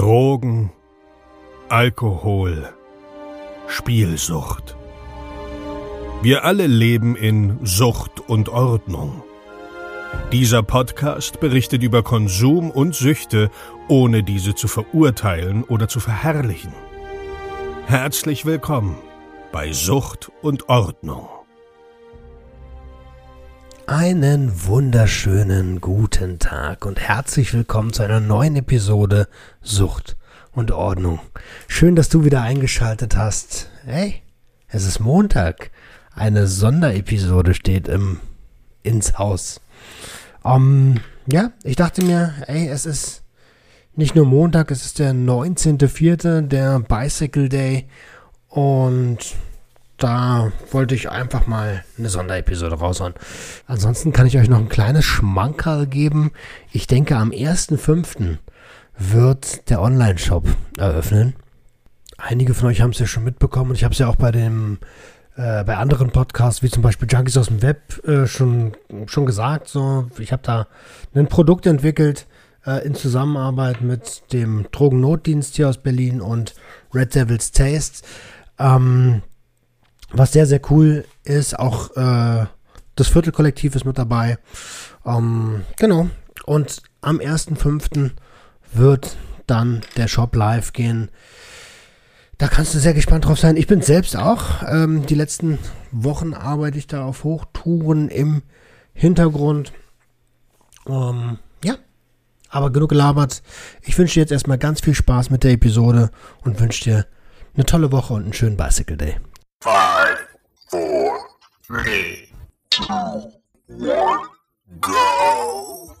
Drogen, Alkohol, Spielsucht. Wir alle leben in Sucht und Ordnung. Dieser Podcast berichtet über Konsum und Süchte, ohne diese zu verurteilen oder zu verherrlichen. Herzlich willkommen bei Sucht und Ordnung. Einen wunderschönen guten Tag und herzlich willkommen zu einer neuen Episode Sucht und Ordnung. Schön, dass du wieder eingeschaltet hast. Hey, es ist Montag. Eine Sonderepisode steht im ins Haus. Um, ähm, ja, ich dachte mir, ey, es ist nicht nur Montag, es ist der 19.04., der Bicycle Day und da wollte ich einfach mal eine Sonderepisode raushauen. Ansonsten kann ich euch noch ein kleines Schmankerl geben. Ich denke, am 1.5. wird der Online-Shop eröffnen. Einige von euch haben es ja schon mitbekommen und ich habe es ja auch bei dem äh, bei anderen Podcasts, wie zum Beispiel Junkies aus dem Web, äh, schon, schon gesagt. So, ich habe da ein Produkt entwickelt äh, in Zusammenarbeit mit dem Drogennotdienst hier aus Berlin und Red Devil's Taste. Ähm, was sehr, sehr cool ist, auch äh, das Viertelkollektiv ist mit dabei. Ähm, genau. Und am 1.5. wird dann der Shop live gehen. Da kannst du sehr gespannt drauf sein. Ich bin selbst auch. Ähm, die letzten Wochen arbeite ich da auf Hochtouren im Hintergrund. Ähm, ja, aber genug gelabert. Ich wünsche dir jetzt erstmal ganz viel Spaß mit der Episode und wünsche dir eine tolle Woche und einen schönen Bicycle Day. Five, four, three, two, one, go.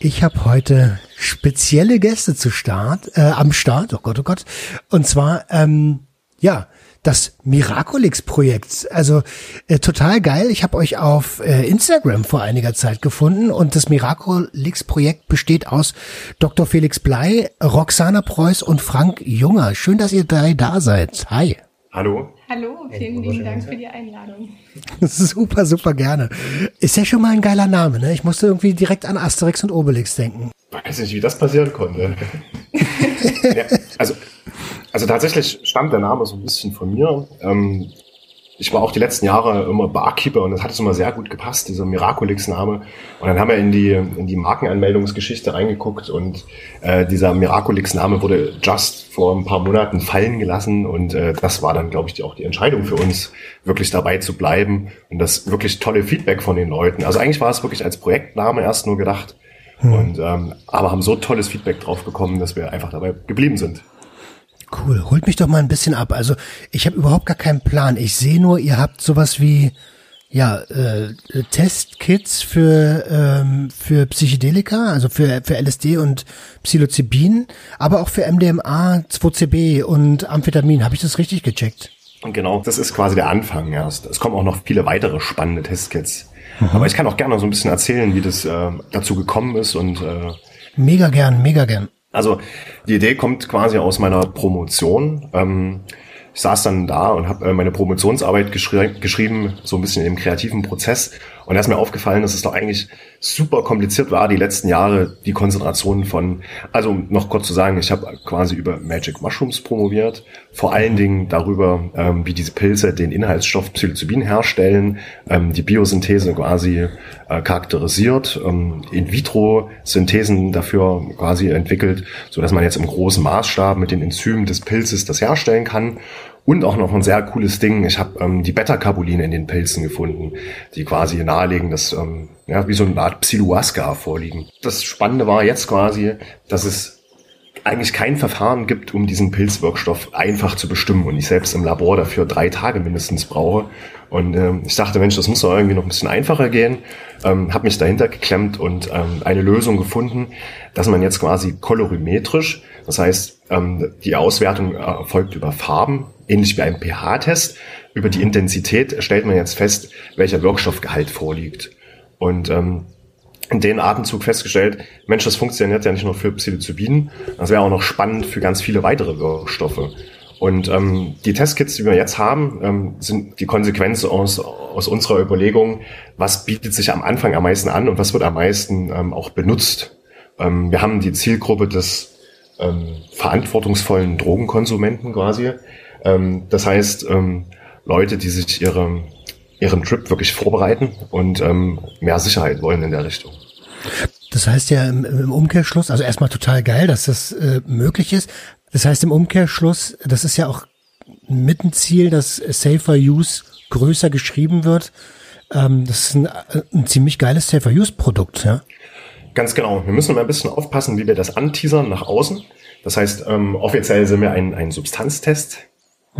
Ich habe heute spezielle Gäste zu Start, äh, am Start, oh Gott, oh Gott. Und zwar, ähm, ja, das Miraculix-Projekt. Also äh, total geil. Ich habe euch auf äh, Instagram vor einiger Zeit gefunden und das Miraculix-Projekt besteht aus Dr. Felix Blei, Roxana Preuß und Frank Junger. Schön, dass ihr drei da seid. Hi. Hallo. Hallo, vielen lieben Dank für die Einladung. super, super gerne. Ist ja schon mal ein geiler Name, ne? Ich musste irgendwie direkt an Asterix und Obelix denken. Ich weiß nicht, wie das passieren konnte. ja, also also tatsächlich stammt der Name so ein bisschen von mir. Ähm, ich war auch die letzten Jahre immer Barkeeper und das hat es immer sehr gut gepasst, dieser Miraculix-Name. Und dann haben wir in die, in die Markenanmeldungsgeschichte reingeguckt und äh, dieser Miraculix-Name wurde just vor ein paar Monaten fallen gelassen und äh, das war dann, glaube ich, die, auch die Entscheidung für uns, wirklich dabei zu bleiben und das wirklich tolle Feedback von den Leuten. Also eigentlich war es wirklich als Projektname erst nur gedacht. Hm. Und ähm, aber haben so tolles Feedback drauf bekommen, dass wir einfach dabei geblieben sind. Cool, holt mich doch mal ein bisschen ab. Also ich habe überhaupt gar keinen Plan. Ich sehe nur, ihr habt sowas wie ja äh, Testkits für ähm, für Psychedelika, also für für LSD und Psilocybin, aber auch für MDMA, 2CB und Amphetamin. Habe ich das richtig gecheckt? Genau, das ist quasi der Anfang erst. Es kommen auch noch viele weitere spannende Testkits. Mhm. Aber ich kann auch gerne so ein bisschen erzählen, wie das äh, dazu gekommen ist und äh, mega gern, mega gern. Also die Idee kommt quasi aus meiner Promotion. Ähm, ich saß dann da und habe äh, meine Promotionsarbeit geschri geschrieben, so ein bisschen im kreativen Prozess. Und da ist mir aufgefallen, dass es doch eigentlich super kompliziert war, die letzten Jahre die Konzentration von, also noch kurz zu sagen, ich habe quasi über Magic Mushrooms promoviert, vor allen Dingen darüber, ähm, wie diese Pilze den Inhaltsstoff Psilocybin herstellen, ähm, die Biosynthese quasi äh, charakterisiert, ähm, In-vitro-Synthesen dafür quasi entwickelt, so dass man jetzt im großen Maßstab mit den Enzymen des Pilzes das herstellen kann und auch noch ein sehr cooles Ding. Ich habe ähm, die Beta-Carboline in den Pilzen gefunden, die quasi nahelegen, dass ähm, ja, wie so eine Art Psilohuasca vorliegen. Das Spannende war jetzt quasi, dass es eigentlich kein Verfahren gibt, um diesen Pilzwirkstoff einfach zu bestimmen und ich selbst im Labor dafür drei Tage mindestens brauche. Und ähm, ich dachte, Mensch, das muss doch irgendwie noch ein bisschen einfacher gehen. Ähm, habe mich dahinter geklemmt und ähm, eine Lösung gefunden, dass man jetzt quasi kolorimetrisch, das heißt, ähm, die Auswertung erfolgt über Farben, ähnlich wie ein pH-Test. Über die Intensität stellt man jetzt fest, welcher Wirkstoffgehalt vorliegt. Und ähm, in den Atemzug festgestellt, Mensch, das funktioniert ja nicht nur für Psilocybin, das wäre auch noch spannend für ganz viele weitere Wirkstoffe. Und ähm, die Testkits, die wir jetzt haben, ähm, sind die Konsequenz aus, aus unserer Überlegung, was bietet sich am Anfang am meisten an und was wird am meisten ähm, auch benutzt. Ähm, wir haben die Zielgruppe des ähm, verantwortungsvollen Drogenkonsumenten quasi. Ähm, das heißt, ähm, Leute, die sich ihre, ihren Trip wirklich vorbereiten und ähm, mehr Sicherheit wollen in der Richtung. Das heißt ja im, Umkehrschluss, also erstmal total geil, dass das äh, möglich ist. Das heißt im Umkehrschluss, das ist ja auch mit ein Ziel, dass Safer Use größer geschrieben wird. Ähm, das ist ein, ein ziemlich geiles Safer Use Produkt, ja. Ganz genau. Wir müssen mal ein bisschen aufpassen, wie wir das anteasern nach außen. Das heißt, ähm, offiziell sind wir ein, ein Substanztest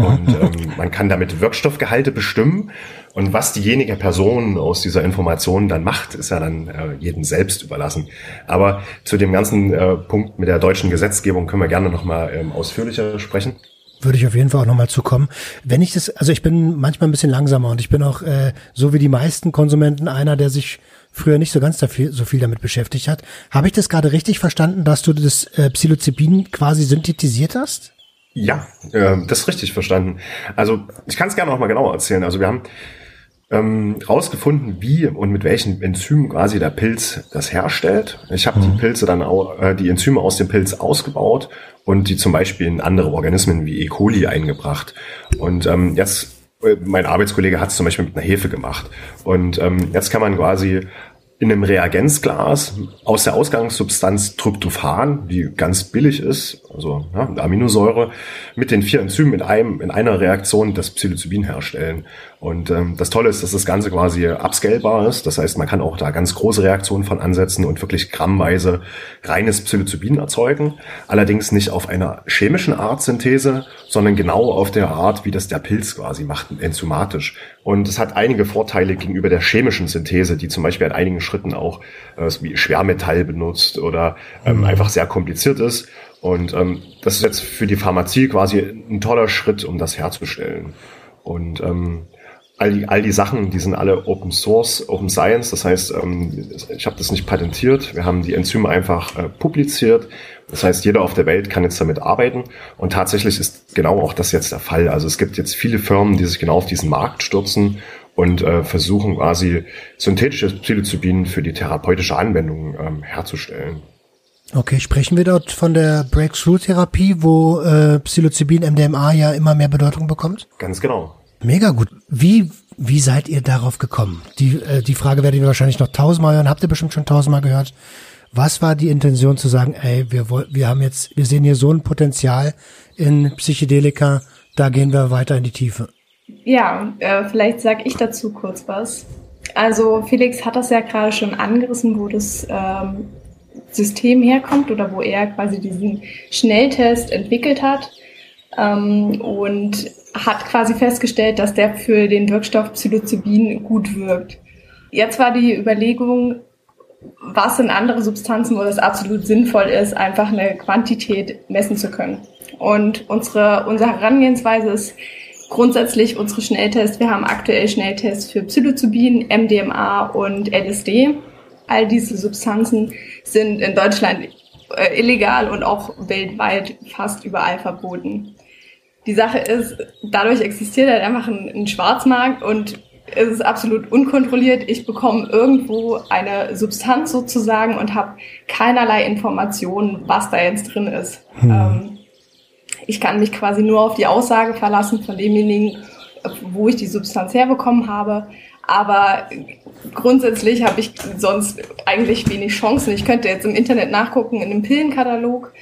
und ähm, man kann damit Wirkstoffgehalte bestimmen. Und was diejenige Person aus dieser Information dann macht, ist ja dann äh, jedem selbst überlassen. Aber zu dem ganzen äh, Punkt mit der deutschen Gesetzgebung können wir gerne nochmal ähm, ausführlicher sprechen. Würde ich auf jeden Fall auch nochmal zukommen. Wenn ich das, also ich bin manchmal ein bisschen langsamer und ich bin auch, äh, so wie die meisten Konsumenten, einer, der sich früher nicht so ganz dafür, so viel damit beschäftigt hat. Habe ich das gerade richtig verstanden, dass du das äh, Psilocybin quasi synthetisiert hast? Ja, äh, das ist richtig verstanden. Also ich kann es gerne noch mal genauer erzählen. Also wir haben ähm, rausgefunden, wie und mit welchen Enzymen quasi der Pilz das herstellt. Ich habe mhm. die Pilze dann auch, äh, die Enzyme aus dem Pilz ausgebaut und die zum Beispiel in andere Organismen wie E. coli eingebracht. Und ähm, jetzt äh, mein Arbeitskollege hat es zum Beispiel mit einer Hefe gemacht. Und ähm, jetzt kann man quasi in einem Reagenzglas aus der Ausgangssubstanz Tryptophan, die ganz billig ist, also ja, Aminosäure, mit den vier Enzymen in einem in einer Reaktion das Psilocybin herstellen. Und ähm, das Tolle ist, dass das Ganze quasi upscalebar ist. Das heißt, man kann auch da ganz große Reaktionen von ansetzen und wirklich grammweise reines Psilocybin erzeugen. Allerdings nicht auf einer chemischen Art Synthese, sondern genau auf der Art, wie das der Pilz quasi macht, enzymatisch. Und es hat einige Vorteile gegenüber der chemischen Synthese, die zum Beispiel an einigen Schritten auch äh, wie Schwermetall benutzt oder ähm, mhm. einfach sehr kompliziert ist. Und ähm, das ist jetzt für die Pharmazie quasi ein toller Schritt, um das herzustellen. Und ähm, all die, all die Sachen, die sind alle Open Source, Open Science. Das heißt, ähm, ich habe das nicht patentiert. Wir haben die Enzyme einfach äh, publiziert. Das heißt, jeder auf der Welt kann jetzt damit arbeiten. Und tatsächlich ist genau auch das jetzt der Fall. Also es gibt jetzt viele Firmen, die sich genau auf diesen Markt stürzen und äh, versuchen quasi synthetisches Psilocybin für die therapeutische Anwendung ähm, herzustellen. Okay, sprechen wir dort von der Breakthrough-Therapie, wo äh, Psilocybin MDMA ja immer mehr Bedeutung bekommt? Ganz genau. Mega gut. Wie, wie seid ihr darauf gekommen? Die, äh, die Frage werdet ihr wahrscheinlich noch tausendmal hören, habt ihr bestimmt schon tausendmal gehört. Was war die Intention zu sagen, ey, wir, wir haben jetzt, wir sehen hier so ein Potenzial in Psychedelika, da gehen wir weiter in die Tiefe? Ja, äh, vielleicht sage ich dazu kurz was. Also Felix hat das ja gerade schon angerissen, wo das ähm, System herkommt oder wo er quasi diesen Schnelltest entwickelt hat. Ähm, und hat quasi festgestellt, dass der für den Wirkstoff Psilocybin gut wirkt. Jetzt war die Überlegung, was sind andere Substanzen, wo das absolut sinnvoll ist, einfach eine Quantität messen zu können. Und unsere, unsere Herangehensweise ist grundsätzlich unsere Schnelltests. Wir haben aktuell Schnelltests für Psilocybin, MDMA und LSD. All diese Substanzen sind in Deutschland äh, illegal und auch weltweit fast überall verboten die Sache ist, dadurch existiert halt einfach ein, ein Schwarzmarkt und es ist absolut unkontrolliert. Ich bekomme irgendwo eine Substanz sozusagen und habe keinerlei Informationen, was da jetzt drin ist. Hm. Ähm, ich kann mich quasi nur auf die Aussage verlassen von demjenigen, wo ich die Substanz herbekommen habe. Aber grundsätzlich habe ich sonst eigentlich wenig Chancen. Ich könnte jetzt im Internet nachgucken in einem Pillenkatalog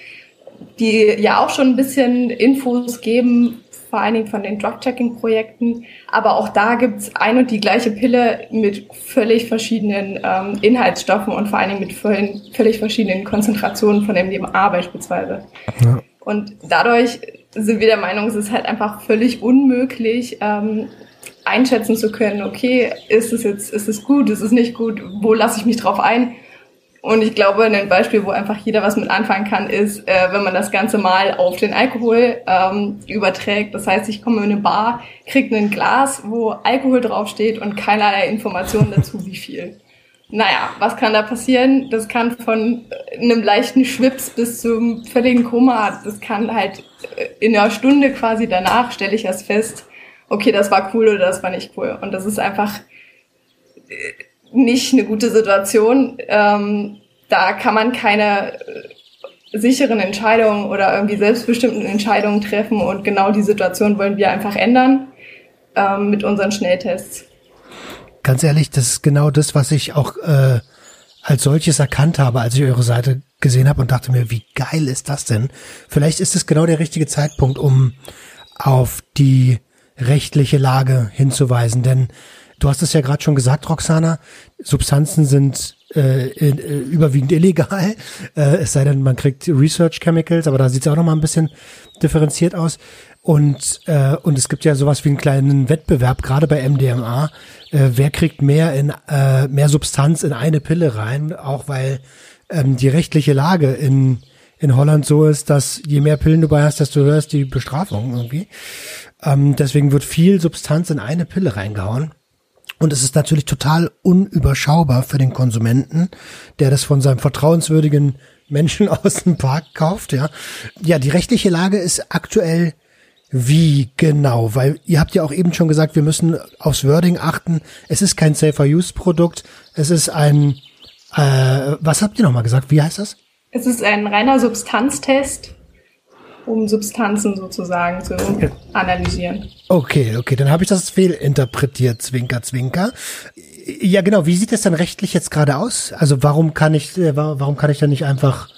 die ja auch schon ein bisschen Infos geben, vor allen Dingen von den Drug-Checking-Projekten. Aber auch da gibt's ein und die gleiche Pille mit völlig verschiedenen ähm, Inhaltsstoffen und vor allen Dingen mit völlig, völlig verschiedenen Konzentrationen von MDMA beispielsweise. Ja. Und dadurch sind wir der Meinung, es ist halt einfach völlig unmöglich, ähm, einschätzen zu können, okay, ist es jetzt, ist es gut, ist es nicht gut, wo lasse ich mich drauf ein? Und ich glaube, ein Beispiel, wo einfach jeder was mit anfangen kann, ist, äh, wenn man das Ganze mal auf den Alkohol ähm, überträgt. Das heißt, ich komme in eine Bar, kriege ein Glas, wo Alkohol draufsteht und keinerlei Informationen dazu, wie viel. naja, was kann da passieren? Das kann von einem leichten Schwips bis zum völligen Koma, das kann halt äh, in einer Stunde quasi danach stelle ich erst fest, okay, das war cool oder das war nicht cool. Und das ist einfach äh, nicht eine gute Situation. Ähm, da kann man keine äh, sicheren Entscheidungen oder irgendwie selbstbestimmten Entscheidungen treffen und genau die Situation wollen wir einfach ändern ähm, mit unseren Schnelltests ganz ehrlich, das ist genau das, was ich auch äh, als solches erkannt habe, als ich eure Seite gesehen habe und dachte mir, wie geil ist das denn? Vielleicht ist es genau der richtige Zeitpunkt, um auf die rechtliche Lage hinzuweisen, denn du hast es ja gerade schon gesagt, Roxana, Substanzen sind äh, in, äh, überwiegend illegal, äh, es sei denn, man kriegt Research Chemicals, aber da sieht es auch noch mal ein bisschen differenziert aus. Und, äh, und es gibt ja sowas wie einen kleinen Wettbewerb, gerade bei MDMA. Äh, wer kriegt mehr in äh, mehr Substanz in eine Pille rein, auch weil ähm, die rechtliche Lage in, in Holland so ist, dass je mehr Pillen du bei hast, desto höher ist die Bestrafung irgendwie. Ähm, deswegen wird viel Substanz in eine Pille reingehauen. Und es ist natürlich total unüberschaubar für den Konsumenten, der das von seinem vertrauenswürdigen Menschen aus dem Park kauft, ja. Ja, die rechtliche Lage ist aktuell wie genau? Weil ihr habt ja auch eben schon gesagt, wir müssen aufs Wording achten. Es ist kein Safer-Use-Produkt. Es ist ein, äh, was habt ihr nochmal gesagt? Wie heißt das? Es ist ein reiner Substanztest, um Substanzen sozusagen zu analysieren. Okay, okay, dann habe ich das fehlinterpretiert, Zwinker, Zwinker. Ja, genau. Wie sieht es dann rechtlich jetzt gerade aus? Also warum kann ich, äh, warum kann ich dann nicht einfach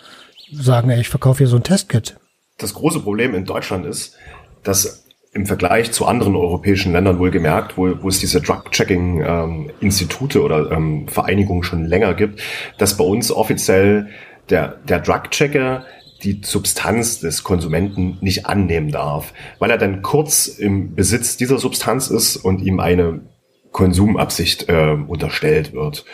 sagen, ey, ich verkaufe hier so ein Testkit? Das große Problem in Deutschland ist, dass im Vergleich zu anderen europäischen Ländern wohlgemerkt, wo, wo es diese Drug-Checking-Institute ähm, oder ähm, Vereinigungen schon länger gibt, dass bei uns offiziell der, der Drug-Checker die Substanz des Konsumenten nicht annehmen darf, weil er dann kurz im Besitz dieser Substanz ist und ihm eine Konsumabsicht äh, unterstellt wird.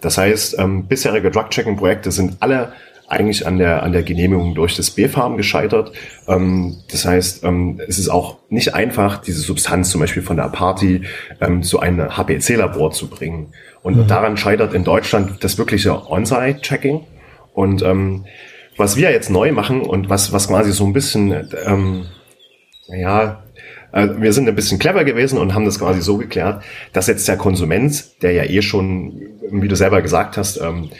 Das heißt, ähm, bisherige Drug-Checking-Projekte sind alle eigentlich an der, an der Genehmigung durch das BfArM gescheitert. Ähm, das heißt, ähm, es ist auch nicht einfach, diese Substanz zum Beispiel von der Party ähm, zu einem HPC-Labor zu bringen. Und mhm. daran scheitert in Deutschland das wirkliche On-Site-Checking. Und ähm, was wir jetzt neu machen und was, was quasi so ein bisschen, ähm, ja, äh, wir sind ein bisschen clever gewesen und haben das quasi so geklärt, dass jetzt der Konsument, der ja eh schon, wie du selber gesagt hast, ähm,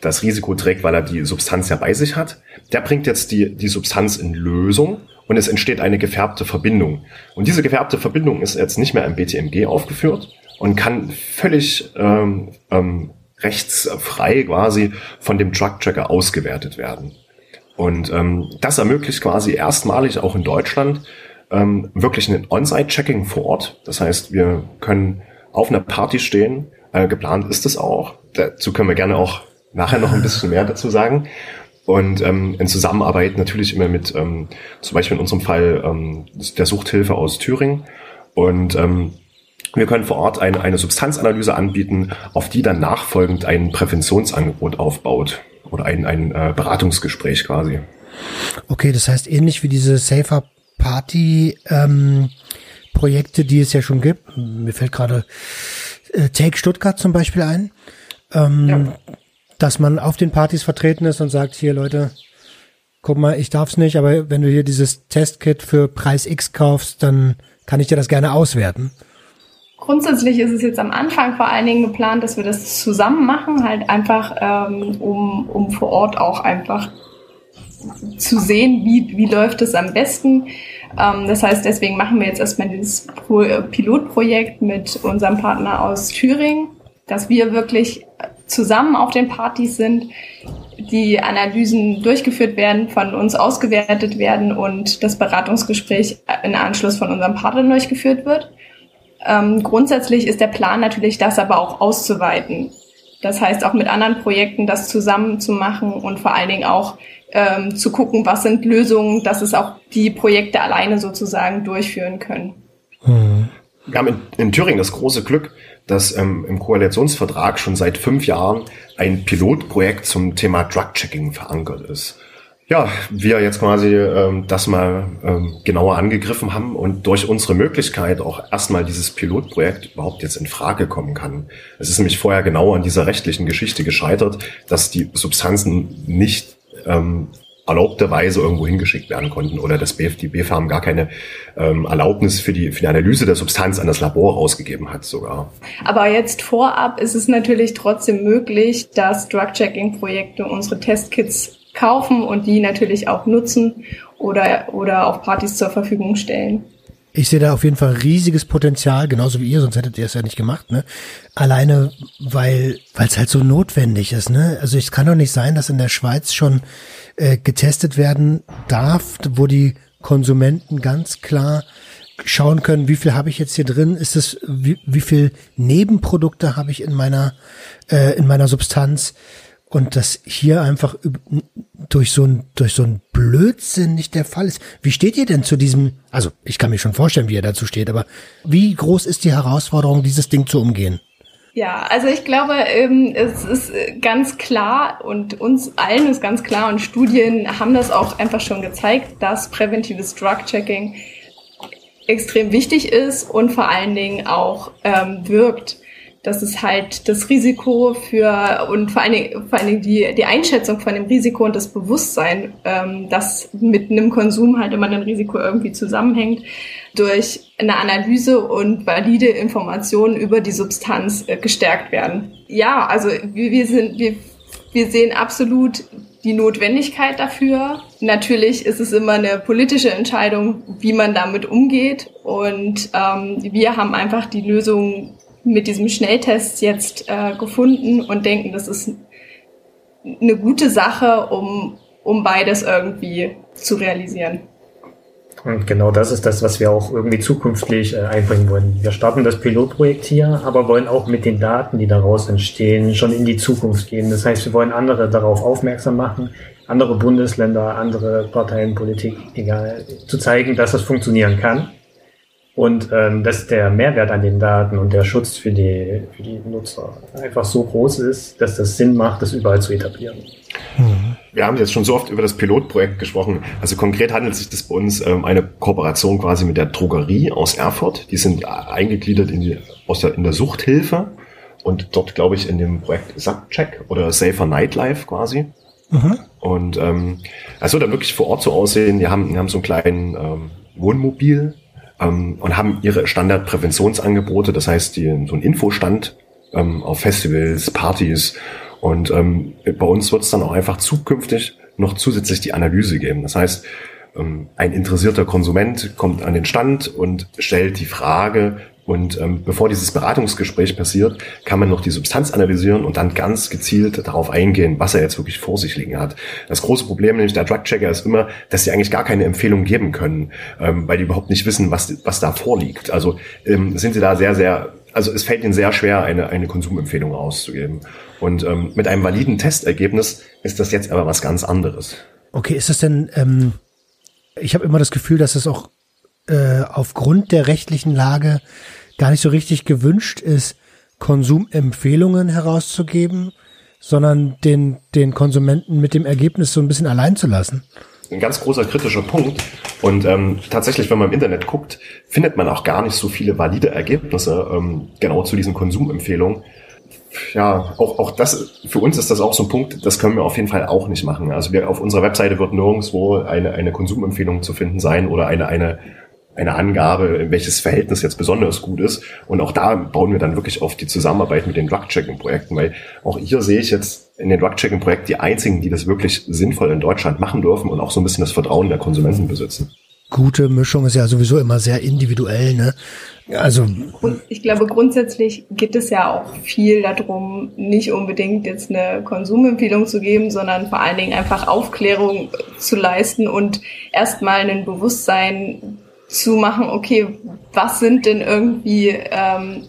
das Risiko trägt, weil er die Substanz ja bei sich hat. Der bringt jetzt die, die Substanz in Lösung und es entsteht eine gefärbte Verbindung. Und diese gefärbte Verbindung ist jetzt nicht mehr im BTMG aufgeführt und kann völlig ähm, ähm, rechtsfrei quasi von dem Drug Tracker ausgewertet werden. Und ähm, das ermöglicht quasi erstmalig auch in Deutschland ähm, wirklich ein On-Site-Checking vor Ort. Das heißt, wir können auf einer Party stehen. Äh, geplant ist es auch. Dazu können wir gerne auch nachher noch ein bisschen mehr dazu sagen. Und ähm, in Zusammenarbeit natürlich immer mit, ähm, zum Beispiel in unserem Fall ähm, der Suchthilfe aus Thüringen. Und ähm, wir können vor Ort eine, eine Substanzanalyse anbieten, auf die dann nachfolgend ein Präventionsangebot aufbaut oder ein, ein äh, Beratungsgespräch quasi. Okay, das heißt ähnlich wie diese Safer Party ähm, Projekte, die es ja schon gibt. Mir fällt gerade äh, Take Stuttgart zum Beispiel ein. Ähm, ja dass man auf den Partys vertreten ist und sagt, hier Leute, guck mal, ich darf's nicht, aber wenn du hier dieses Testkit für Preis X kaufst, dann kann ich dir das gerne auswerten. Grundsätzlich ist es jetzt am Anfang vor allen Dingen geplant, dass wir das zusammen machen, halt einfach, ähm, um, um vor Ort auch einfach zu sehen, wie, wie läuft es am besten. Ähm, das heißt, deswegen machen wir jetzt erstmal dieses Pro Pilotprojekt mit unserem Partner aus Thüringen, dass wir wirklich zusammen auf den Partys sind, die Analysen durchgeführt werden, von uns ausgewertet werden und das Beratungsgespräch in Anschluss von unserem Partner durchgeführt wird. Ähm, grundsätzlich ist der Plan natürlich, das aber auch auszuweiten. Das heißt, auch mit anderen Projekten das zusammen zu machen und vor allen Dingen auch ähm, zu gucken, was sind Lösungen, dass es auch die Projekte alleine sozusagen durchführen können. Mhm. Wir haben in, in Thüringen das große Glück, dass ähm, im Koalitionsvertrag schon seit fünf Jahren ein Pilotprojekt zum Thema Drug-Checking verankert ist. Ja, wir jetzt quasi ähm, das mal ähm, genauer angegriffen haben und durch unsere Möglichkeit auch erstmal dieses Pilotprojekt überhaupt jetzt in Frage kommen kann. Es ist nämlich vorher genau an dieser rechtlichen Geschichte gescheitert, dass die Substanzen nicht ähm, erlaubte Weise irgendwo hingeschickt werden konnten oder das BF, die BfArM gar keine ähm, Erlaubnis für die, für die Analyse der Substanz an das Labor ausgegeben hat sogar. Aber jetzt vorab ist es natürlich trotzdem möglich, dass Drug-Checking-Projekte unsere Testkits kaufen und die natürlich auch nutzen oder, oder auf Partys zur Verfügung stellen. Ich sehe da auf jeden Fall riesiges Potenzial, genauso wie ihr, sonst hättet ihr es ja nicht gemacht, ne? Alleine, weil es halt so notwendig ist, ne? Also es kann doch nicht sein, dass in der Schweiz schon äh, getestet werden darf, wo die Konsumenten ganz klar schauen können, wie viel habe ich jetzt hier drin, ist es, wie, wie viel Nebenprodukte habe ich in meiner, äh, in meiner Substanz und das hier einfach durch so ein, durch so ein Blödsinn nicht der Fall ist. Wie steht ihr denn zu diesem, also ich kann mir schon vorstellen, wie ihr dazu steht, aber wie groß ist die Herausforderung, dieses Ding zu umgehen? Ja, also ich glaube, ähm, es ist ganz klar und uns allen ist ganz klar und Studien haben das auch einfach schon gezeigt, dass präventives Drug-Checking extrem wichtig ist und vor allen Dingen auch ähm, wirkt dass es halt das Risiko für und vor allen Dingen, vor allen Dingen die, die Einschätzung von dem Risiko und das Bewusstsein, ähm, das mit einem Konsum halt immer ein Risiko irgendwie zusammenhängt, durch eine Analyse und valide Informationen über die Substanz äh, gestärkt werden. Ja, also wir, wir sind, wir, wir sehen absolut die Notwendigkeit dafür. Natürlich ist es immer eine politische Entscheidung, wie man damit umgeht. Und ähm, wir haben einfach die Lösung mit diesem Schnelltest jetzt äh, gefunden und denken, das ist eine gute Sache, um, um beides irgendwie zu realisieren. Und genau das ist das, was wir auch irgendwie zukünftig äh, einbringen wollen. Wir starten das Pilotprojekt hier, aber wollen auch mit den Daten, die daraus entstehen, schon in die Zukunft gehen. Das heißt, wir wollen andere darauf aufmerksam machen, andere Bundesländer, andere Parteien, Politik, egal, zu zeigen, dass das funktionieren kann und ähm, dass der Mehrwert an den Daten und der Schutz für die, für die Nutzer einfach so groß ist, dass das Sinn macht, das überall zu etablieren. Wir haben jetzt schon so oft über das Pilotprojekt gesprochen. Also konkret handelt sich das bei uns ähm, eine Kooperation quasi mit der Drogerie aus Erfurt. Die sind eingegliedert in, die, aus der, in der Suchthilfe und dort, glaube ich, in dem Projekt Subcheck oder Safer Nightlife quasi. Mhm. Und ähm, also dann wirklich vor Ort so aussehen. Die haben, die haben so einen kleinen ähm, Wohnmobil ähm, und haben ihre Standardpräventionsangebote, das heißt die, so ein Infostand ähm, auf Festivals, Partys und ähm, bei uns wird es dann auch einfach zukünftig noch zusätzlich die Analyse geben. Das heißt, ähm, ein interessierter Konsument kommt an den Stand und stellt die Frage, und ähm, bevor dieses Beratungsgespräch passiert, kann man noch die Substanz analysieren und dann ganz gezielt darauf eingehen, was er jetzt wirklich vor sich liegen hat. Das große Problem nämlich der Drug-Checker ist immer, dass sie eigentlich gar keine Empfehlung geben können, ähm, weil die überhaupt nicht wissen, was, was da vorliegt. Also ähm, sind sie da sehr, sehr, also es fällt ihnen sehr schwer, eine, eine Konsumempfehlung auszugeben. Und ähm, mit einem validen Testergebnis ist das jetzt aber was ganz anderes. Okay, ist das denn, ähm, ich habe immer das Gefühl, dass es auch äh, aufgrund der rechtlichen Lage gar nicht so richtig gewünscht ist, Konsumempfehlungen herauszugeben, sondern den, den Konsumenten mit dem Ergebnis so ein bisschen allein zu lassen. Ein ganz großer kritischer Punkt. Und ähm, tatsächlich, wenn man im Internet guckt, findet man auch gar nicht so viele valide Ergebnisse ähm, genau zu diesen Konsumempfehlungen. Ja, auch, auch das, für uns ist das auch so ein Punkt, das können wir auf jeden Fall auch nicht machen. Also wir, auf unserer Webseite wird nirgendwo eine, eine Konsumempfehlung zu finden sein oder eine, eine eine Angabe, welches Verhältnis jetzt besonders gut ist. Und auch da bauen wir dann wirklich auf die Zusammenarbeit mit den Drug-Checking-Projekten, weil auch hier sehe ich jetzt in den Drug-Checking-Projekten die einzigen, die das wirklich sinnvoll in Deutschland machen dürfen und auch so ein bisschen das Vertrauen der Konsumenten besitzen. Gute Mischung ist ja sowieso immer sehr individuell, ne? Also. Ich glaube, grundsätzlich geht es ja auch viel darum, nicht unbedingt jetzt eine Konsumempfehlung zu geben, sondern vor allen Dingen einfach Aufklärung zu leisten und erstmal ein Bewusstsein zu machen, okay, was sind denn irgendwie ähm,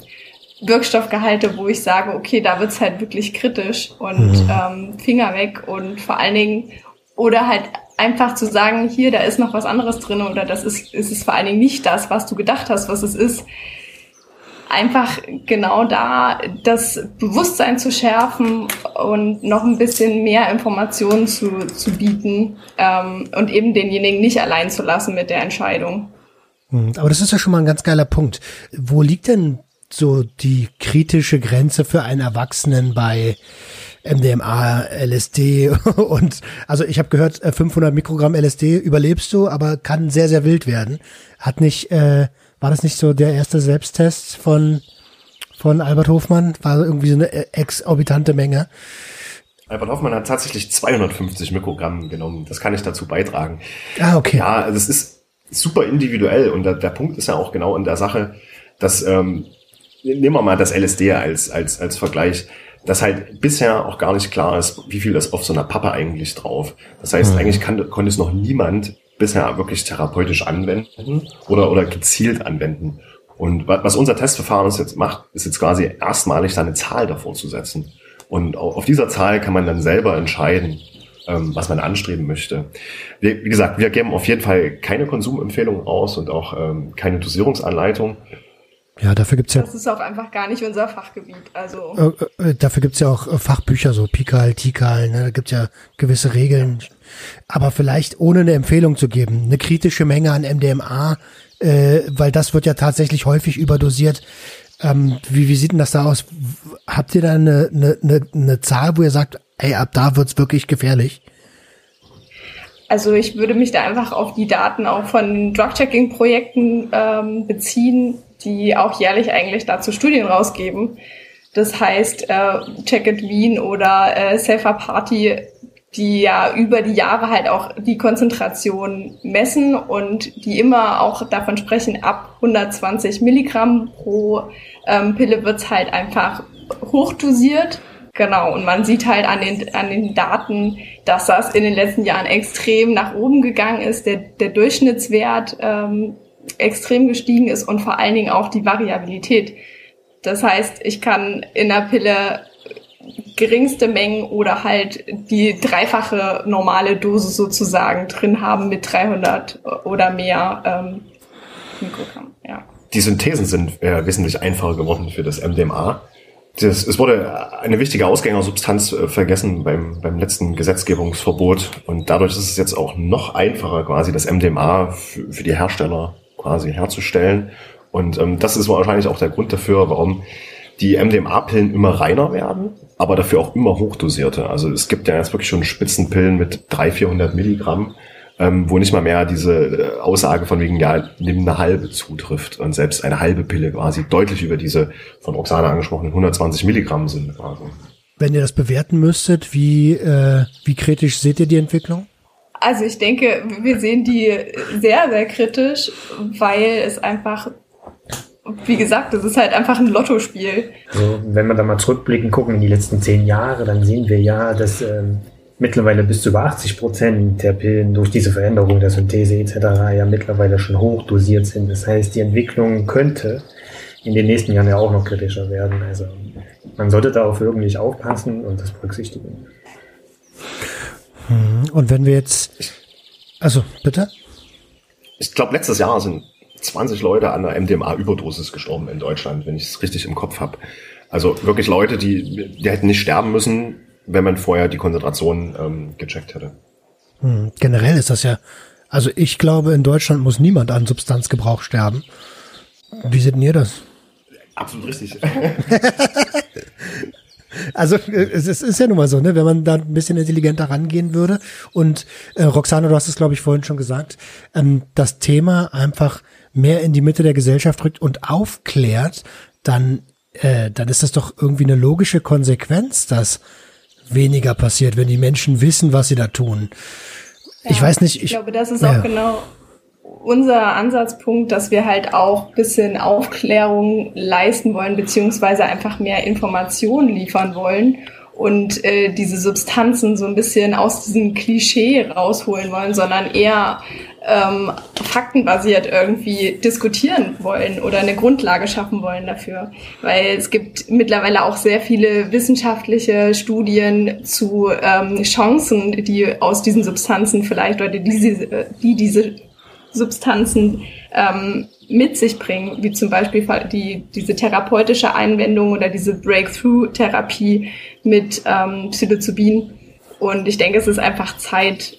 Wirkstoffgehalte, wo ich sage, okay, da wird's halt wirklich kritisch und mhm. ähm, Finger weg und vor allen Dingen oder halt einfach zu sagen, hier, da ist noch was anderes drin oder das ist, ist es vor allen Dingen nicht das, was du gedacht hast, was es ist. einfach genau da das Bewusstsein zu schärfen und noch ein bisschen mehr Informationen zu, zu bieten ähm, und eben denjenigen nicht allein zu lassen mit der Entscheidung. Hm, aber das ist ja schon mal ein ganz geiler Punkt. Wo liegt denn so die kritische Grenze für einen Erwachsenen bei MDMA, LSD und also ich habe gehört, 500 äh, Mikrogramm LSD überlebst du, aber kann sehr sehr wild werden. Hat nicht, äh, war das nicht so der erste Selbsttest von von Albert Hofmann? War irgendwie so eine äh, exorbitante Menge. Albert Hoffmann hat tatsächlich 250 Mikrogramm genommen. Das kann ich dazu beitragen. Ah, okay. Ja, also es ist super individuell und der, der Punkt ist ja auch genau in der Sache, dass ähm, nehmen wir mal das LSD als als als Vergleich dass halt bisher auch gar nicht klar ist, wie viel ist auf so einer Pappe eigentlich drauf. Das heißt, mhm. eigentlich kann, konnte es noch niemand bisher wirklich therapeutisch anwenden oder, oder gezielt anwenden. Und was unser Testverfahren jetzt macht, ist jetzt quasi erstmalig da eine Zahl davor zu setzen. Und auf dieser Zahl kann man dann selber entscheiden, ähm, was man anstreben möchte. wie gesagt, wir geben auf jeden Fall keine Konsumempfehlungen aus und auch ähm, keine Dosierungsanleitung. Ja, dafür gibt's ja. Das ist auch einfach gar nicht unser Fachgebiet. Also äh, äh, dafür gibt's ja auch äh, Fachbücher, so Pikal, Tikal, ne? da gibt's ja gewisse Regeln. Aber vielleicht ohne eine Empfehlung zu geben, eine kritische Menge an MDMA, äh, weil das wird ja tatsächlich häufig überdosiert. Ähm, wie, wie sieht denn das da aus? Habt ihr da eine, eine, eine, eine Zahl, wo ihr sagt, ey, ab da wird's wirklich gefährlich? Also ich würde mich da einfach auf die Daten auch von Drug-Checking-Projekten ähm, beziehen, die auch jährlich eigentlich dazu Studien rausgeben. Das heißt, äh, Check It Wien oder äh, Safer Party, die ja über die Jahre halt auch die Konzentration messen und die immer auch davon sprechen, ab 120 Milligramm pro ähm, Pille wird's halt einfach hochdosiert. Genau, und man sieht halt an den, an den Daten, dass das in den letzten Jahren extrem nach oben gegangen ist. Der, der Durchschnittswert ähm, extrem gestiegen ist und vor allen Dingen auch die Variabilität. Das heißt, ich kann in der Pille geringste Mengen oder halt die dreifache normale Dosis sozusagen drin haben mit 300 oder mehr ähm, Mikrogramm. Ja. Die Synthesen sind äh, wesentlich einfacher geworden für das MDMA. Das, es wurde eine wichtige Ausgängersubstanz äh, vergessen beim, beim letzten Gesetzgebungsverbot und dadurch ist es jetzt auch noch einfacher, quasi das MDMA für, für die Hersteller quasi herzustellen. Und ähm, das ist wahrscheinlich auch der Grund dafür, warum die MDMA-Pillen immer reiner werden, aber dafür auch immer hochdosierte. Also es gibt ja jetzt wirklich schon Spitzenpillen mit 300, 400 Milligramm, ähm, wo nicht mal mehr diese äh, Aussage von wegen, ja, nimm eine halbe zutrifft und selbst eine halbe Pille quasi deutlich über diese von Oksana angesprochenen 120 Milligramm sind. Quasi. Wenn ihr das bewerten müsstet, wie, äh, wie kritisch seht ihr die Entwicklung? Also ich denke, wir sehen die sehr, sehr kritisch, weil es einfach, wie gesagt, es ist halt einfach ein Lottospiel. Also wenn wir da mal zurückblicken, gucken in die letzten zehn Jahre, dann sehen wir ja, dass ähm, mittlerweile bis zu über 80 Prozent der Pillen durch diese Veränderung der Synthese etc. ja mittlerweile schon hochdosiert sind. Das heißt, die Entwicklung könnte in den nächsten Jahren ja auch noch kritischer werden. Also man sollte da auch wirklich aufpassen und das berücksichtigen. Mhm. Und wenn wir jetzt, also bitte? Ich glaube, letztes Jahr sind 20 Leute an einer MDMA-Überdosis gestorben in Deutschland, wenn ich es richtig im Kopf habe. Also wirklich Leute, die, die hätten nicht sterben müssen, wenn man vorher die Konzentration ähm, gecheckt hätte. Hm, generell ist das ja, also ich glaube, in Deutschland muss niemand an Substanzgebrauch sterben. Wie seht ihr das? Absolut richtig. Also äh, es ist ja nun mal so, ne, wenn man da ein bisschen intelligenter rangehen würde. Und äh, Roxane, du hast es, glaube ich, vorhin schon gesagt, ähm, das Thema einfach mehr in die Mitte der Gesellschaft rückt und aufklärt, dann, äh, dann ist das doch irgendwie eine logische Konsequenz, dass weniger passiert, wenn die Menschen wissen, was sie da tun. Ja, ich weiß nicht. Ich, ich glaube, das ist ja. auch genau unser Ansatzpunkt, dass wir halt auch bisschen Aufklärung leisten wollen, beziehungsweise einfach mehr Informationen liefern wollen und äh, diese Substanzen so ein bisschen aus diesem Klischee rausholen wollen, sondern eher ähm, faktenbasiert irgendwie diskutieren wollen oder eine Grundlage schaffen wollen dafür. Weil es gibt mittlerweile auch sehr viele wissenschaftliche Studien zu ähm, Chancen, die aus diesen Substanzen vielleicht oder die, die diese Substanzen ähm, mit sich bringen, wie zum Beispiel die, diese therapeutische Einwendung oder diese Breakthrough-Therapie mit ähm, Psilocybin. Und ich denke, es ist einfach Zeit,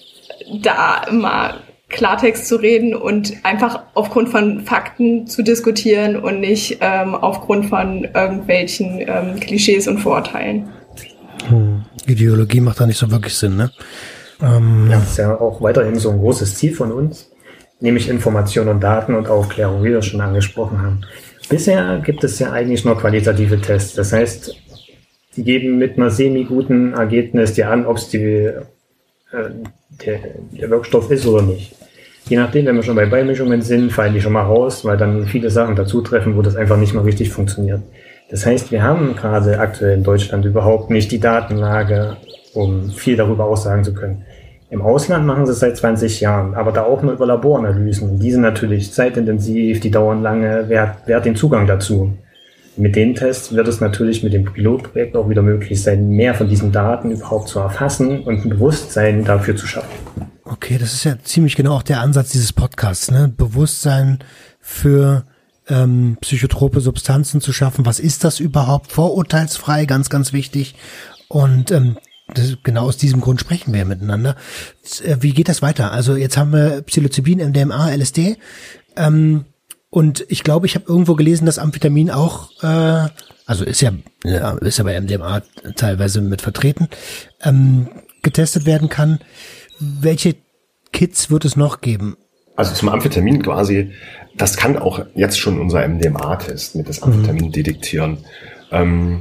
da mal Klartext zu reden und einfach aufgrund von Fakten zu diskutieren und nicht ähm, aufgrund von irgendwelchen ähm, Klischees und Vorurteilen. Hm. Ideologie macht da nicht so wirklich Sinn, ne? Ähm, ja, das ist ja auch weiterhin so ein großes Ziel von uns, nämlich Information und Daten und Aufklärung, wie wir schon angesprochen haben. Bisher gibt es ja eigentlich nur qualitative Tests. Das heißt, die geben mit einer semi-guten Ergebnis dir an, ob es die, äh, der, der Wirkstoff ist oder nicht. Je nachdem, wenn wir schon bei Beimischungen sind, fallen die schon mal raus, weil dann viele Sachen dazutreffen, wo das einfach nicht mal richtig funktioniert. Das heißt, wir haben gerade aktuell in Deutschland überhaupt nicht die Datenlage, um viel darüber aussagen zu können. Im Ausland machen sie es seit 20 Jahren, aber da auch nur über Laboranalysen. Die sind natürlich zeitintensiv, die dauern lange. Wer, wer hat den Zugang dazu? Mit den Tests wird es natürlich mit dem Pilotprojekt auch wieder möglich sein, mehr von diesen Daten überhaupt zu erfassen und ein Bewusstsein dafür zu schaffen. Okay, das ist ja ziemlich genau auch der Ansatz dieses Podcasts, ne? Bewusstsein für ähm, psychotrope Substanzen zu schaffen. Was ist das überhaupt? Vorurteilsfrei, ganz, ganz wichtig. Und ähm, das, genau aus diesem Grund sprechen wir miteinander. Äh, wie geht das weiter? Also jetzt haben wir Psilocybin, MDMA, LSD. Ähm, und ich glaube, ich habe irgendwo gelesen, dass Amphetamin auch, äh, also ist ja, ja ist ja bei MDMA teilweise mit vertreten, ähm, getestet werden kann. Welche Kits wird es noch geben? Also zum Amphetamin quasi, das kann auch jetzt schon unser MDMA-Test mit das Amphetamin mhm. detektieren. Ähm,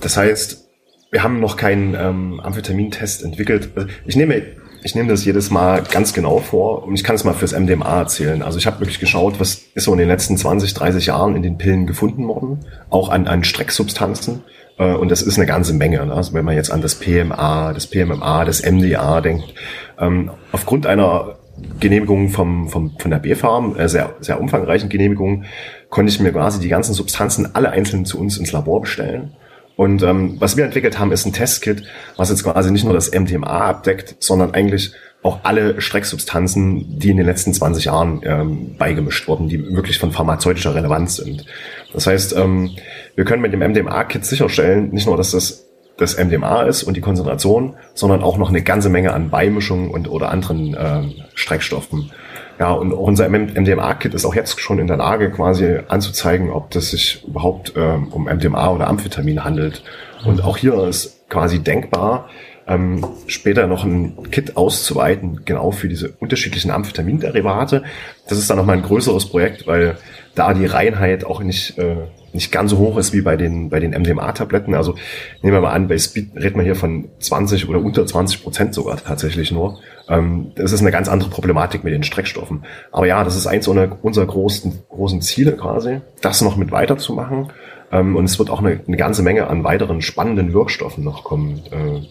das heißt, wir haben noch keinen ähm, Amphetamin-Test entwickelt. Also ich nehme ich nehme das jedes Mal ganz genau vor und ich kann es mal fürs MDMA erzählen. Also ich habe wirklich geschaut, was ist so in den letzten 20, 30 Jahren in den Pillen gefunden worden, auch an, an Strecksubstanzen. Äh, und das ist eine ganze Menge. Ne? Also wenn man jetzt an das PMA, das PMMA, das MDA denkt, ähm, aufgrund einer Genehmigung vom, vom, von der B-Farm, äh, sehr, sehr umfangreichen Genehmigung, konnte ich mir quasi die ganzen Substanzen alle einzeln zu uns ins Labor bestellen und ähm, was wir entwickelt haben, ist ein Testkit, was jetzt quasi nicht nur das MDMA abdeckt, sondern eigentlich auch alle Strecksubstanzen, die in den letzten 20 Jahren ähm, beigemischt wurden, die wirklich von pharmazeutischer Relevanz sind. Das heißt, ähm, wir können mit dem MDMA-Kit sicherstellen, nicht nur, dass das das MDMA ist und die Konzentration, sondern auch noch eine ganze Menge an Beimischungen und oder anderen ähm, Streckstoffen. Ja, und unser MDMA-Kit ist auch jetzt schon in der Lage, quasi anzuzeigen, ob das sich überhaupt ähm, um MDMA oder Amphetamin handelt. Und auch hier ist quasi denkbar, ähm, später noch ein Kit auszuweiten, genau für diese unterschiedlichen Amphetaminderivate. Das ist dann nochmal ein größeres Projekt, weil da die Reinheit auch nicht äh, nicht ganz so hoch ist wie bei den, bei den MDMA-Tabletten. Also nehmen wir mal an, bei Speed redet man hier von 20 oder unter 20 Prozent sogar tatsächlich nur. Ähm, das ist eine ganz andere Problematik mit den Streckstoffen. Aber ja, das ist eins unserer großen, großen Ziele quasi, das noch mit weiterzumachen. Ähm, und es wird auch eine, eine ganze Menge an weiteren spannenden Wirkstoffen noch kommen, äh,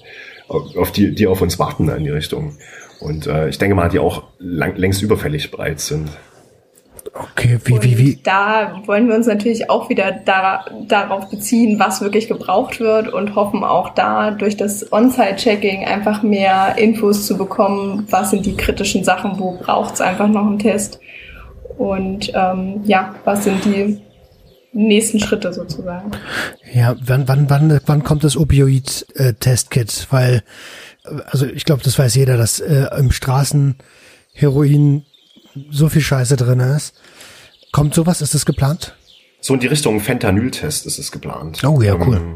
auf die, die auf uns warten in die Richtung. Und äh, ich denke mal, die auch lang, längst überfällig bereits sind. Okay, wie, wie, wie? Da wollen wir uns natürlich auch wieder da, darauf beziehen, was wirklich gebraucht wird und hoffen auch da durch das On-Site-Checking einfach mehr Infos zu bekommen, was sind die kritischen Sachen, wo braucht es einfach noch einen Test und ähm, ja, was sind die nächsten Schritte sozusagen. Ja, wann, wann, wann, wann kommt das Opioid-Testkit? Weil, also ich glaube, das weiß jeder, dass äh, im Straßenheroin so viel Scheiße drin ist. Kommt sowas? Ist es geplant? So in die Richtung Fentanyl-Test ist es geplant. Oh ja, cool. Ähm,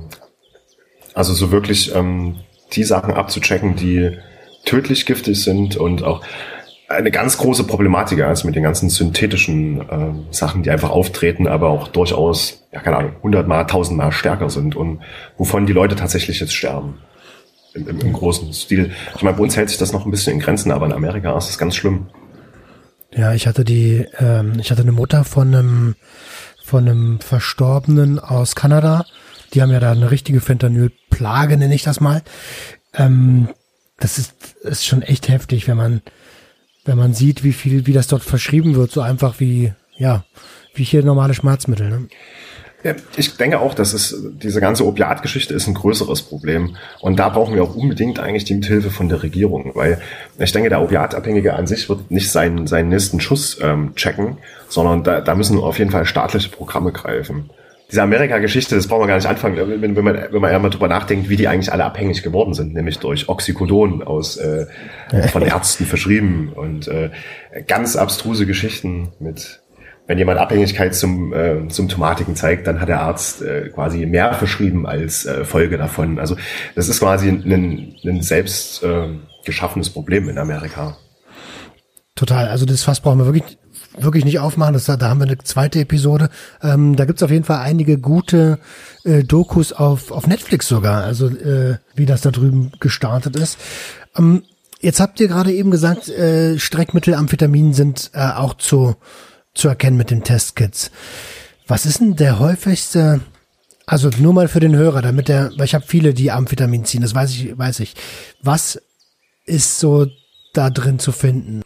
also so wirklich ähm, die Sachen abzuchecken, die tödlich giftig sind und auch eine ganz große Problematik als mit den ganzen synthetischen äh, Sachen, die einfach auftreten, aber auch durchaus, ja keine Ahnung, hundertmal, tausendmal stärker sind und wovon die Leute tatsächlich jetzt sterben. Im, im, im großen Stil. Ich meine, bei uns hält sich das noch ein bisschen in Grenzen, aber in Amerika ist das ganz schlimm. Ja, ich hatte die, ähm, ich hatte eine Mutter von einem, von einem Verstorbenen aus Kanada. Die haben ja da eine richtige Fentanyl-Plage, nenne ich das mal. Ähm, das ist, ist schon echt heftig, wenn man, wenn man sieht, wie viel, wie das dort verschrieben wird, so einfach wie, ja, wie hier normale Schmerzmittel. Ne? Ich denke auch, dass es diese ganze Opiatgeschichte ist ein größeres Problem. Und da brauchen wir auch unbedingt eigentlich die Mithilfe von der Regierung, weil ich denke, der Opiatabhängige an sich wird nicht seinen, seinen nächsten Schuss ähm, checken, sondern da, da müssen auf jeden Fall staatliche Programme greifen. Diese Amerika-Geschichte, das brauchen wir gar nicht anfangen, wenn, wenn man, wenn man einmal drüber nachdenkt, wie die eigentlich alle abhängig geworden sind, nämlich durch Oxycodon aus äh, von Ärzten verschrieben und äh, ganz abstruse Geschichten mit wenn jemand Abhängigkeit zum äh, Symptomatiken zeigt, dann hat der Arzt äh, quasi mehr verschrieben als äh, Folge davon. Also das ist quasi ein, ein selbst äh, geschaffenes Problem in Amerika. Total. Also das Fass brauchen wir wirklich wirklich nicht aufmachen. Das, da haben wir eine zweite Episode. Ähm, da gibt's auf jeden Fall einige gute äh, Dokus auf, auf Netflix sogar, also äh, wie das da drüben gestartet ist. Ähm, jetzt habt ihr gerade eben gesagt, äh, Streckmittel, Amphetamin sind äh, auch zu zu erkennen mit den Testkits. Was ist denn der häufigste, also nur mal für den Hörer, damit der, weil ich habe viele, die Amphetamin ziehen, das weiß ich, weiß ich. Was ist so da drin zu finden?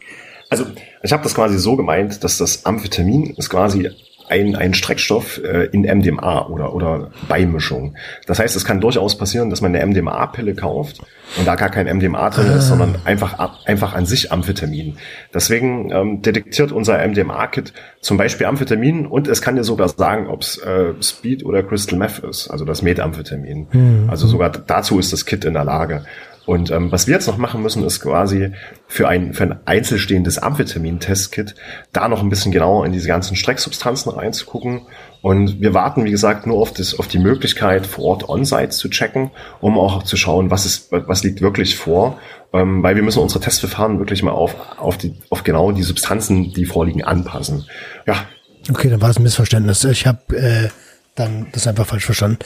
Also ich habe das quasi so gemeint, dass das Amphetamin ist quasi ein, ein Streckstoff äh, in MDMA oder, oder Beimischung. Das heißt, es kann durchaus passieren, dass man eine MDMA-Pille kauft und da gar kein MDMA drin ist, ah. sondern einfach, einfach an sich Amphetamin. Deswegen ähm, detektiert unser MDMA-Kit zum Beispiel Amphetamin und es kann dir sogar sagen, ob es äh, Speed oder Crystal Meth ist, also das Methamphetamin. Mhm. Also sogar dazu ist das Kit in der Lage. Und ähm, was wir jetzt noch machen müssen, ist quasi für ein, für ein einzelstehendes Amphetamin-Testkit da noch ein bisschen genauer in diese ganzen Strecksubstanzen reinzugucken. Und wir warten, wie gesagt, nur auf, das, auf die Möglichkeit, vor Ort On-Site zu checken, um auch zu schauen, was, ist, was liegt wirklich vor. Ähm, weil wir müssen unsere Testverfahren wirklich mal auf, auf, die, auf genau die Substanzen, die vorliegen, anpassen. Ja. Okay, dann war es ein Missverständnis. Ich habe äh, dann das einfach falsch verstanden.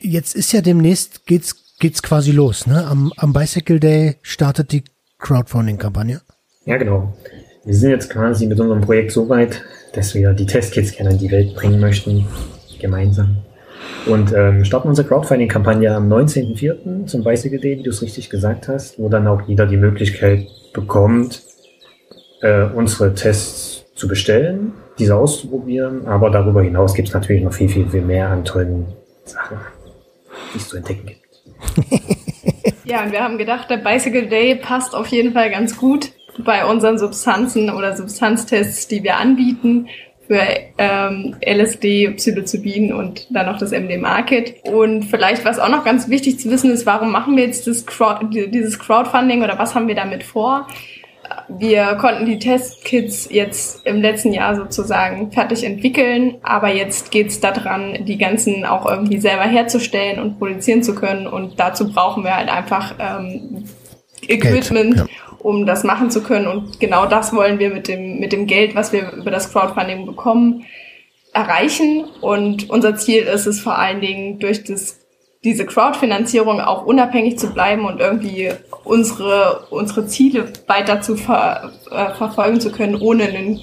Jetzt ist ja demnächst geht's geht's quasi los, ne? Am, am Bicycle Day startet die Crowdfunding-Kampagne. Ja, genau. Wir sind jetzt quasi mit unserem Projekt so weit, dass wir die Testkits gerne in die Welt bringen möchten, gemeinsam. Und ähm, starten unsere Crowdfunding-Kampagne am 19.04. zum Bicycle Day, wie du es richtig gesagt hast, wo dann auch jeder die Möglichkeit bekommt, äh, unsere Tests zu bestellen, diese auszuprobieren. Aber darüber hinaus gibt es natürlich noch viel, viel, viel mehr an tollen Sachen, die es zu entdecken gibt ja, und wir haben gedacht, der Bicycle Day passt auf jeden Fall ganz gut bei unseren Substanzen oder Substanztests, die wir anbieten für ähm, LSD, Psilocybin und dann noch das MDMA-Kit. Und vielleicht, was auch noch ganz wichtig zu wissen ist, warum machen wir jetzt Crowd, dieses Crowdfunding oder was haben wir damit vor? Wir konnten die Testkits jetzt im letzten Jahr sozusagen fertig entwickeln, aber jetzt geht's daran, die ganzen auch irgendwie selber herzustellen und produzieren zu können. Und dazu brauchen wir halt einfach ähm, Equipment, Geld, ja. um das machen zu können. Und genau das wollen wir mit dem, mit dem Geld, was wir über das Crowdfunding bekommen, erreichen. Und unser Ziel ist es vor allen Dingen durch das diese Crowdfinanzierung auch unabhängig zu bleiben und irgendwie unsere, unsere Ziele weiter zu ver, äh, verfolgen zu können, ohne einen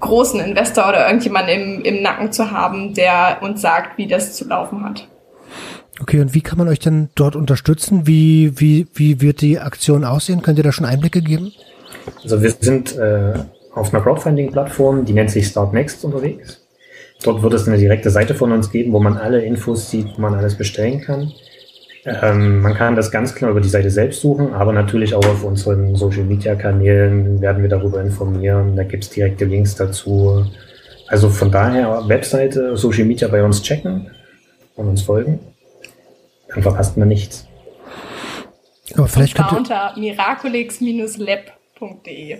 großen Investor oder irgendjemanden im, im Nacken zu haben, der uns sagt, wie das zu laufen hat. Okay, und wie kann man euch denn dort unterstützen? Wie, wie, wie wird die Aktion aussehen? Könnt ihr da schon Einblicke geben? Also wir sind äh, auf einer Crowdfunding-Plattform, die nennt sich Startnext unterwegs. Dort wird es eine direkte Seite von uns geben, wo man alle Infos sieht, wo man alles bestellen kann. Ähm, man kann das ganz klar über die Seite selbst suchen, aber natürlich auch auf unseren Social Media Kanälen werden wir darüber informieren. Da gibt es direkte Links dazu. Also von daher Webseite, Social Media bei uns checken und uns folgen. Dann verpasst man nichts. Aber vielleicht könnt ihr unter miraculix-lab.de.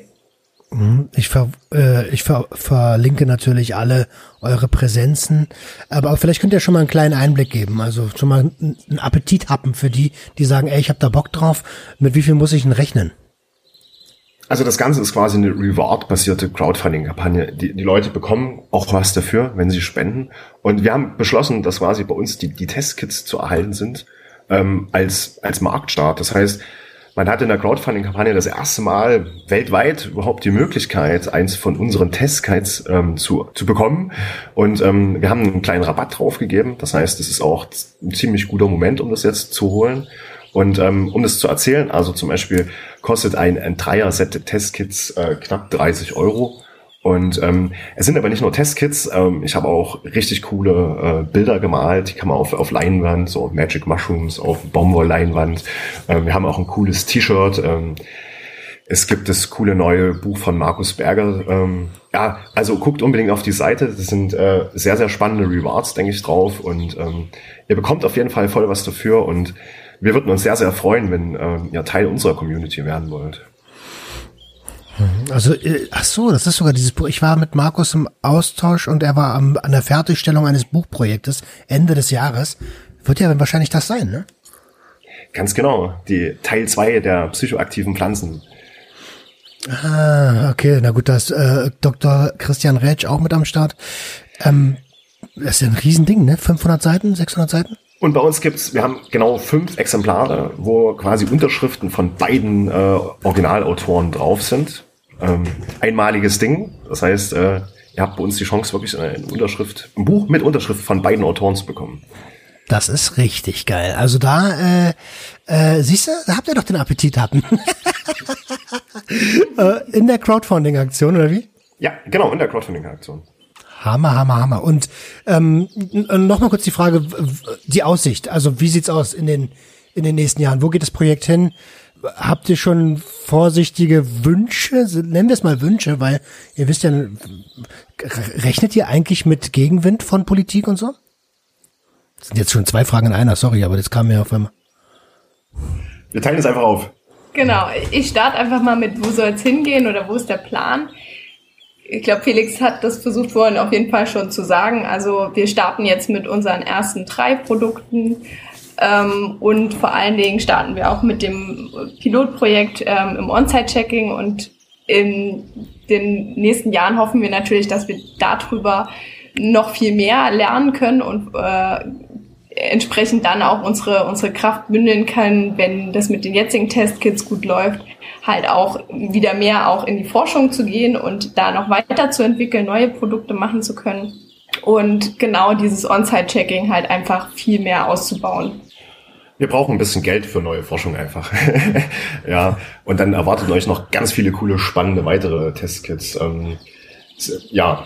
Mhm. Ich, ver, äh, ich ver, verlinke natürlich alle eure Präsenzen, aber vielleicht könnt ihr schon mal einen kleinen Einblick geben, also schon mal einen Appetit haben für die, die sagen, ey, ich habe da Bock drauf. Mit wie viel muss ich denn rechnen? Also das Ganze ist quasi eine Reward-basierte Crowdfunding-Kampagne. Die, die Leute bekommen auch was dafür, wenn sie spenden. Und wir haben beschlossen, dass quasi bei uns die, die Testkits zu erhalten sind ähm, als, als Marktstart. Das heißt, man hat in der Crowdfunding-Kampagne das erste Mal weltweit überhaupt die Möglichkeit, eins von unseren Testkits ähm, zu, zu bekommen. Und ähm, wir haben einen kleinen Rabatt draufgegeben. Das heißt, es ist auch ein ziemlich guter Moment, um das jetzt zu holen. Und ähm, um das zu erzählen, also zum Beispiel kostet ein, ein Dreier-Set Testkits äh, knapp 30 Euro. Und ähm, es sind aber nicht nur Testkits, ähm, ich habe auch richtig coole äh, Bilder gemalt, die kann man auf, auf Leinwand, so Magic Mushrooms auf Baumwollleinwand. Ähm, wir haben auch ein cooles T-Shirt. Ähm, es gibt das coole neue Buch von Markus Berger. Ähm, ja, also guckt unbedingt auf die Seite. Das sind äh, sehr, sehr spannende Rewards, denke ich, drauf. Und ähm, ihr bekommt auf jeden Fall voll was dafür. Und wir würden uns sehr, sehr freuen, wenn ähm, ihr Teil unserer Community werden wollt. Also, äh, ach so, das ist sogar dieses Buch. Ich war mit Markus im Austausch und er war am, an der Fertigstellung eines Buchprojektes Ende des Jahres. Wird ja wahrscheinlich das sein, ne? Ganz genau. Die Teil zwei der psychoaktiven Pflanzen. Ah, okay. Na gut, da ist äh, Dr. Christian Rätsch auch mit am Start. Ähm, das ist ja ein Riesending, ne? 500 Seiten, 600 Seiten? Und bei uns gibt's, wir haben genau fünf Exemplare, wo quasi Unterschriften von beiden äh, Originalautoren drauf sind. Ähm, einmaliges Ding. Das heißt, äh, ihr habt bei uns die Chance, wirklich eine Unterschrift, ein Buch mit Unterschrift von beiden Autoren zu bekommen. Das ist richtig geil. Also da, äh, äh, siehst du, da habt ihr doch den Appetit hatten. äh, in der Crowdfunding-Aktion, oder wie? Ja, genau, in der Crowdfunding-Aktion. Hammer, Hammer, Hammer. Und ähm, nochmal kurz die Frage, die Aussicht. Also wie sieht's aus in den, in den nächsten Jahren? Wo geht das Projekt hin? Habt ihr schon vorsichtige Wünsche? Nennen wir es mal Wünsche, weil ihr wisst ja, rechnet ihr eigentlich mit Gegenwind von Politik und so? Das sind jetzt schon zwei Fragen in einer, sorry, aber das kam mir auf einmal. Wir teilen es einfach auf. Genau, ich starte einfach mal mit, wo soll es hingehen oder wo ist der Plan? Ich glaube, Felix hat das versucht vorhin auf jeden Fall schon zu sagen. Also wir starten jetzt mit unseren ersten drei Produkten ähm, und vor allen Dingen starten wir auch mit dem Pilotprojekt ähm, im On-Site-Checking und in den nächsten Jahren hoffen wir natürlich, dass wir darüber noch viel mehr lernen können und äh, entsprechend dann auch unsere, unsere Kraft bündeln können, wenn das mit den jetzigen Testkits gut läuft, halt auch wieder mehr auch in die Forschung zu gehen und da noch weiter zu entwickeln, neue Produkte machen zu können und genau dieses On-Site-Checking halt einfach viel mehr auszubauen. Wir brauchen ein bisschen Geld für neue Forschung einfach. ja, und dann erwartet euch noch ganz viele coole, spannende weitere Testkits. Ähm, ja,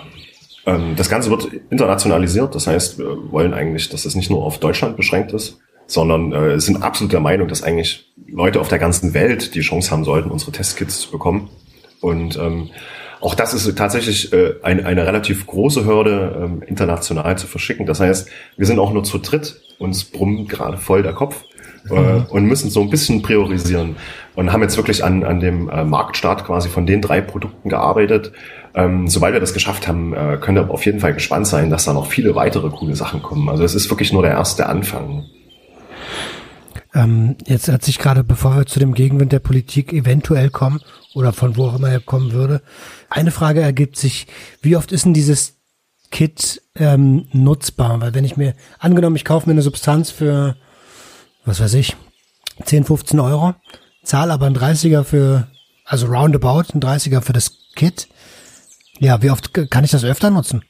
das Ganze wird internationalisiert. Das heißt, wir wollen eigentlich, dass es nicht nur auf Deutschland beschränkt ist, sondern äh, sind absolut der Meinung, dass eigentlich Leute auf der ganzen Welt die Chance haben sollten, unsere Testkits zu bekommen. Und ähm, auch das ist tatsächlich äh, eine, eine relativ große Hürde, ähm, international zu verschicken. Das heißt, wir sind auch nur zu dritt, uns brummt gerade voll der Kopf äh, mhm. und müssen so ein bisschen priorisieren und haben jetzt wirklich an, an dem äh, Marktstart quasi von den drei Produkten gearbeitet. Ähm, sobald wir das geschafft haben, äh, könnt ihr auf jeden Fall gespannt sein, dass da noch viele weitere coole Sachen kommen. Also es ist wirklich nur der erste Anfang. Ähm, jetzt hat sich gerade, bevor wir zu dem Gegenwind der Politik eventuell kommen oder von wo auch immer er kommen würde, eine Frage ergibt sich, wie oft ist denn dieses Kit ähm, nutzbar? Weil wenn ich mir, angenommen, ich kaufe mir eine Substanz für, was weiß ich, 10, 15 Euro, zahle aber ein 30er für, also roundabout, ein 30er für das Kit. Ja, wie oft kann ich das öfter nutzen?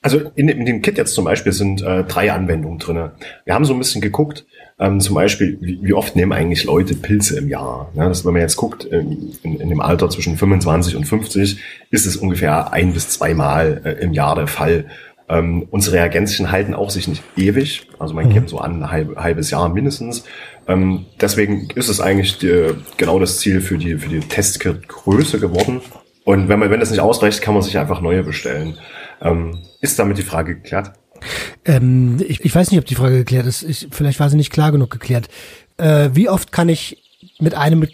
Also in, in dem Kit jetzt zum Beispiel sind äh, drei Anwendungen drinne. Wir haben so ein bisschen geguckt, ähm, zum Beispiel, wie, wie, oft nehmen eigentlich Leute Pilze im Jahr? Ja, das, wenn man jetzt guckt, in, in, in, dem Alter zwischen 25 und 50 ist es ungefähr ein bis zweimal äh, im Jahr der Fall. Ähm, unsere Reagenzien halten auch sich nicht ewig, also man mhm. gibt so an ein halb, halbes Jahr mindestens. Ähm, deswegen ist es eigentlich die, genau das Ziel für die, für die Testkit-Größe geworden. Und wenn man, wenn das nicht ausreicht, kann man sich einfach neue bestellen. Ähm, ist damit die Frage geklärt? Ähm, ich, ich weiß nicht, ob die Frage geklärt ist. Ich, vielleicht war sie nicht klar genug geklärt. Äh, wie oft kann ich mit einem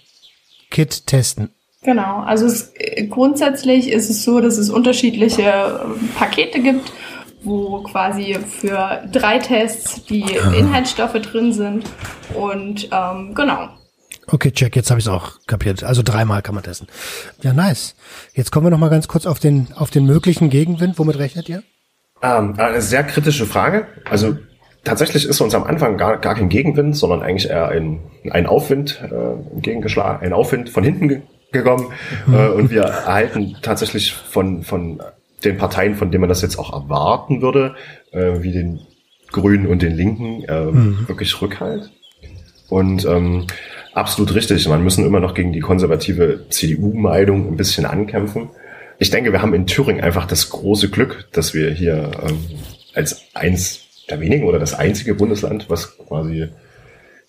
Kit testen? Genau, also es, grundsätzlich ist es so, dass es unterschiedliche äh, Pakete gibt, wo quasi für drei Tests die ah. Inhaltsstoffe drin sind. Und ähm, genau. Okay, check, jetzt habe ich es auch kapiert. Also dreimal kann man testen. Ja, nice. Jetzt kommen wir noch mal ganz kurz auf den, auf den möglichen Gegenwind. Womit rechnet ihr? Ähm, eine sehr kritische Frage. Also tatsächlich ist uns am Anfang gar, gar kein Gegenwind, sondern eigentlich eher ein, ein Aufwind äh, entgegengeschlagen, ein Aufwind von hinten ge gekommen. Mhm. Äh, und wir erhalten tatsächlich von, von den Parteien, von denen man das jetzt auch erwarten würde, äh, wie den Grünen und den Linken, äh, mhm. wirklich Rückhalt. Und ähm, absolut richtig, man müssen immer noch gegen die konservative CDU-Meidung ein bisschen ankämpfen. ich denke, wir haben in Thüringen einfach das große Glück, dass wir hier ähm, als eins der wenigen oder das einzige Bundesland, was quasi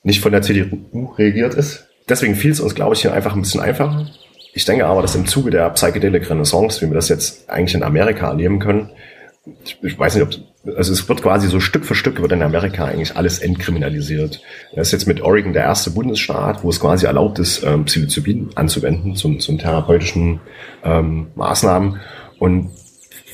nicht von der CDU regiert ist. Deswegen fiel es uns, glaube ich, hier einfach ein bisschen einfacher. Ich denke aber, dass im Zuge der Psychedelic Renaissance, wie wir das jetzt eigentlich in Amerika erleben können, ich weiß nicht, ob, also es wird quasi so Stück für Stück wird in Amerika eigentlich alles entkriminalisiert. Das ist jetzt mit Oregon der erste Bundesstaat, wo es quasi erlaubt ist, ähm, Psilocybin anzuwenden zum, zum therapeutischen ähm, Maßnahmen. Und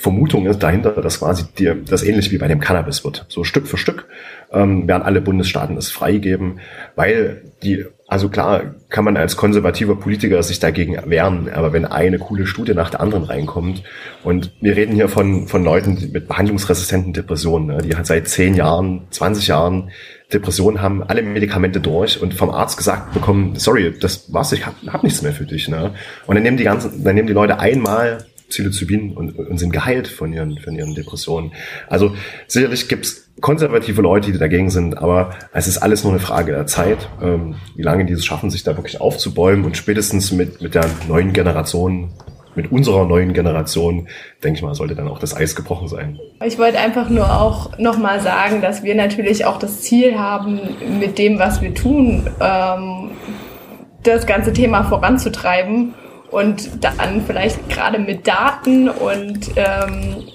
Vermutung ist dahinter, dass quasi die, das ähnlich wie bei dem Cannabis wird. So Stück für Stück ähm, werden alle Bundesstaaten es freigeben, weil die, also klar kann man als konservativer Politiker sich dagegen wehren, aber wenn eine coole Studie nach der anderen reinkommt und wir reden hier von, von Leuten mit behandlungsresistenten Depressionen, ne, die halt seit zehn Jahren, 20 Jahren Depressionen haben, alle Medikamente durch und vom Arzt gesagt bekommen, sorry, das war's, ich hab, hab nichts mehr für dich. Ne? Und dann nehmen die ganzen, dann nehmen die Leute einmal Psilocybin und, und sind geheilt von ihren, von ihren Depressionen. Also sicherlich gibt's konservative Leute, die dagegen sind, aber es ist alles nur eine Frage der Zeit, ähm, wie lange die es schaffen, sich da wirklich aufzubäumen und spätestens mit, mit der neuen Generation mit unserer neuen Generation, denke ich mal, sollte dann auch das Eis gebrochen sein. Ich wollte einfach nur auch nochmal sagen, dass wir natürlich auch das Ziel haben, mit dem, was wir tun, ähm, das ganze Thema voranzutreiben und dann vielleicht gerade mit Daten und ähm,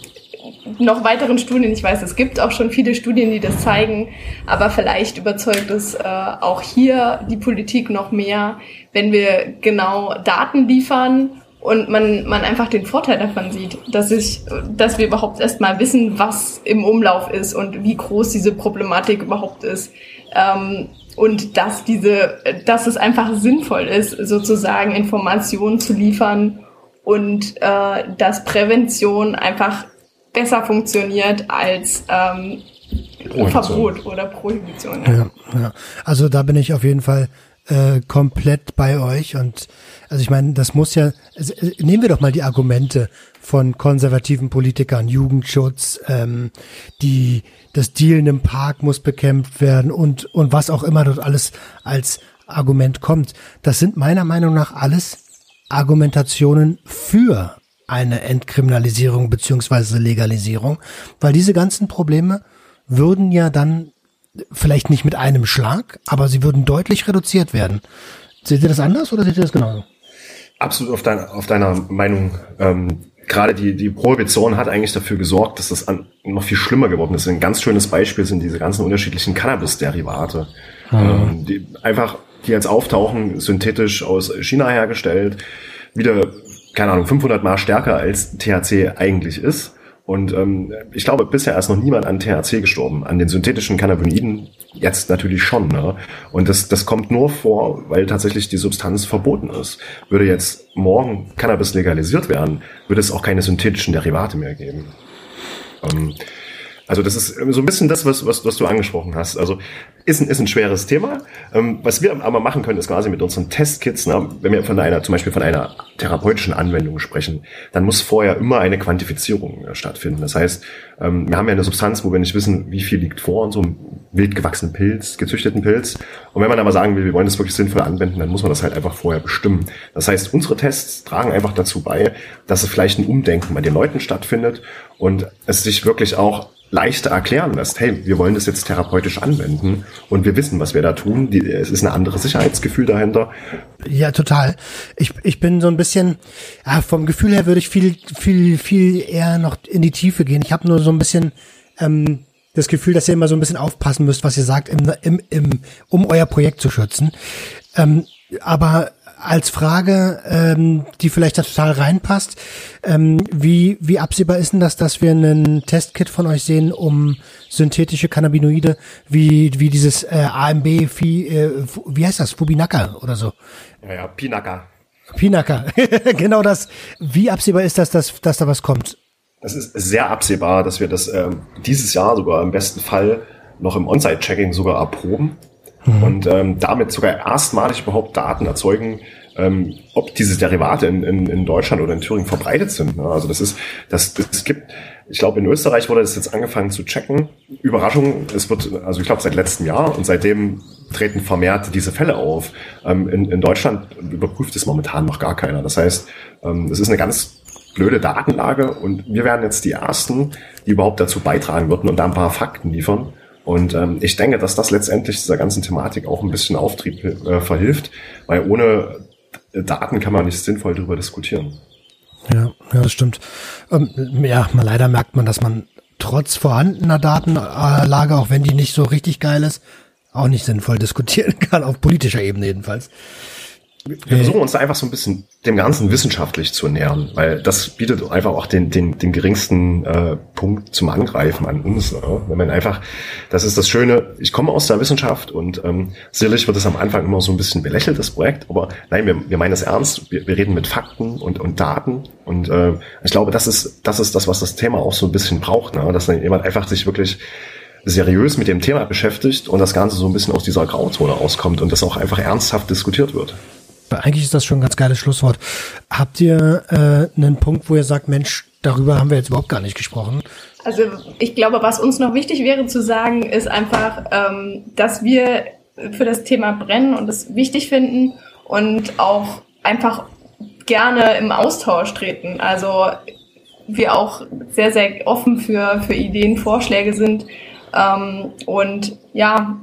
noch weiteren Studien, ich weiß, es gibt auch schon viele Studien, die das zeigen, aber vielleicht überzeugt es äh, auch hier die Politik noch mehr, wenn wir genau Daten liefern und man, man einfach den Vorteil davon sieht, dass ich, dass wir überhaupt erstmal wissen, was im Umlauf ist und wie groß diese Problematik überhaupt ist. Ähm, und dass diese, dass es einfach sinnvoll ist, sozusagen Informationen zu liefern und äh, dass Prävention einfach besser funktioniert als ähm, Verbot oder Prohibition. Ja. ja. Ja, Also da bin ich auf jeden Fall äh, komplett bei euch und also ich meine, das muss ja, also, äh, nehmen wir doch mal die Argumente von konservativen Politikern, Jugendschutz, ähm, die das Dealen im Park muss bekämpft werden und und was auch immer dort alles als Argument kommt. Das sind meiner Meinung nach alles Argumentationen für eine Entkriminalisierung beziehungsweise Legalisierung, weil diese ganzen Probleme würden ja dann vielleicht nicht mit einem Schlag, aber sie würden deutlich reduziert werden. Seht ihr das anders oder seht ihr das genauso? Absolut auf, dein, auf deiner Meinung. Ähm, gerade die, die Prohibition hat eigentlich dafür gesorgt, dass das an, noch viel schlimmer geworden ist. Ein ganz schönes Beispiel sind diese ganzen unterschiedlichen Cannabis-Derivate. Ähm, die einfach, die jetzt auftauchen, synthetisch aus China hergestellt, wieder, keine Ahnung, 500 mal stärker als THC eigentlich ist und ähm, ich glaube, bisher ist noch niemand an THC gestorben. An den synthetischen Cannabinoiden jetzt natürlich schon. Ne? Und das, das kommt nur vor, weil tatsächlich die Substanz verboten ist. Würde jetzt morgen Cannabis legalisiert werden, würde es auch keine synthetischen Derivate mehr geben. Ähm, also das ist so ein bisschen das, was, was, was du angesprochen hast. Also ist ein, ist ein schweres Thema. Ähm, was wir aber machen können, ist quasi mit unseren Testkits, ne, wenn wir von einer, zum Beispiel von einer therapeutischen Anwendung sprechen, dann muss vorher immer eine Quantifizierung äh, stattfinden. Das heißt, ähm, wir haben ja eine Substanz, wo wir nicht wissen, wie viel liegt vor in so einem wild gewachsenen Pilz, gezüchteten Pilz. Und wenn man aber sagen will, wir wollen das wirklich sinnvoll anwenden, dann muss man das halt einfach vorher bestimmen. Das heißt, unsere Tests tragen einfach dazu bei, dass es vielleicht ein Umdenken bei den Leuten stattfindet und es sich wirklich auch leichter erklären lässt, hey, wir wollen das jetzt therapeutisch anwenden und wir wissen, was wir da tun. Die, es ist ein anderes Sicherheitsgefühl dahinter. Ja, total. Ich, ich bin so ein bisschen, ja, vom Gefühl her würde ich viel, viel, viel eher noch in die Tiefe gehen. Ich habe nur so ein bisschen ähm, das Gefühl, dass ihr immer so ein bisschen aufpassen müsst, was ihr sagt, im, im, im, um euer Projekt zu schützen. Ähm, aber als Frage, ähm, die vielleicht da total reinpasst, ähm, wie, wie absehbar ist denn das, dass wir einen Testkit von euch sehen, um synthetische Cannabinoide wie, wie dieses äh, AMB, wie, äh, wie heißt das, Fubinaka oder so? Ja, ja, Pinaka. Pinaka, genau das. Wie absehbar ist das, dass, dass da was kommt? Das ist sehr absehbar, dass wir das ähm, dieses Jahr sogar im besten Fall noch im On-Site-Checking sogar erproben mhm. und ähm, damit sogar erstmalig überhaupt Daten erzeugen, ähm, ob diese Derivate in, in, in Deutschland oder in Thüringen verbreitet sind. Also das ist, das, das gibt, ich glaube, in Österreich wurde das jetzt angefangen zu checken. Überraschung, es wird, also ich glaube, seit letztem Jahr und seitdem treten vermehrt diese Fälle auf. Ähm, in, in Deutschland überprüft es momentan noch gar keiner. Das heißt, ähm, es ist eine ganz blöde Datenlage und wir werden jetzt die Ersten, die überhaupt dazu beitragen würden und da ein paar Fakten liefern. Und ähm, ich denke, dass das letztendlich dieser ganzen Thematik auch ein bisschen Auftrieb äh, verhilft, weil ohne Daten kann man nicht sinnvoll darüber diskutieren. Ja, ja, das stimmt. Ähm, ja, man, leider merkt man, dass man trotz vorhandener Datenlage, auch wenn die nicht so richtig geil ist, auch nicht sinnvoll diskutieren kann, auf politischer Ebene jedenfalls. Wir versuchen uns da einfach so ein bisschen dem Ganzen wissenschaftlich zu nähern, weil das bietet einfach auch den, den, den geringsten äh, Punkt zum Angreifen an uns. Ne? Wenn man einfach, das ist das Schöne, ich komme aus der Wissenschaft und ähm, sicherlich wird es am Anfang immer so ein bisschen belächelt, das Projekt, aber nein, wir, wir meinen es ernst, wir, wir reden mit Fakten und, und Daten und äh, ich glaube, das ist, das ist das, was das Thema auch so ein bisschen braucht, ne? dass dann jemand einfach sich wirklich seriös mit dem Thema beschäftigt und das Ganze so ein bisschen aus dieser Grauzone rauskommt und das auch einfach ernsthaft diskutiert wird. Eigentlich ist das schon ein ganz geiles Schlusswort. Habt ihr äh, einen Punkt, wo ihr sagt, Mensch, darüber haben wir jetzt überhaupt gar nicht gesprochen? Also ich glaube, was uns noch wichtig wäre zu sagen, ist einfach, ähm, dass wir für das Thema brennen und es wichtig finden und auch einfach gerne im Austausch treten. Also wir auch sehr, sehr offen für, für Ideen, Vorschläge sind. Ähm, und ja,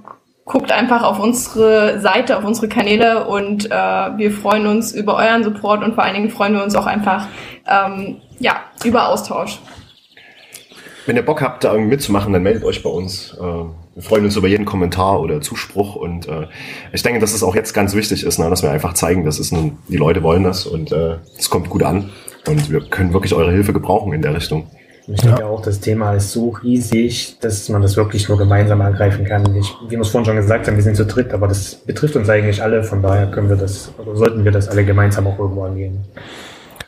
guckt einfach auf unsere Seite, auf unsere Kanäle und äh, wir freuen uns über euren Support und vor allen Dingen freuen wir uns auch einfach ähm, ja, über Austausch. Wenn ihr Bock habt, da mitzumachen, dann meldet euch bei uns. Äh, wir freuen uns über jeden Kommentar oder Zuspruch und äh, ich denke, dass es auch jetzt ganz wichtig ist, ne, dass wir einfach zeigen, dass es nun, die Leute wollen das und äh, es kommt gut an und wir können wirklich eure Hilfe gebrauchen in der Richtung. Ich denke ja. auch, das Thema ist so riesig, dass man das wirklich nur gemeinsam angreifen kann. Ich, wie wir es vorhin schon gesagt haben, wir sind zu dritt, aber das betrifft uns eigentlich alle. Von daher können wir das, oder sollten wir das alle gemeinsam auch irgendwo angehen.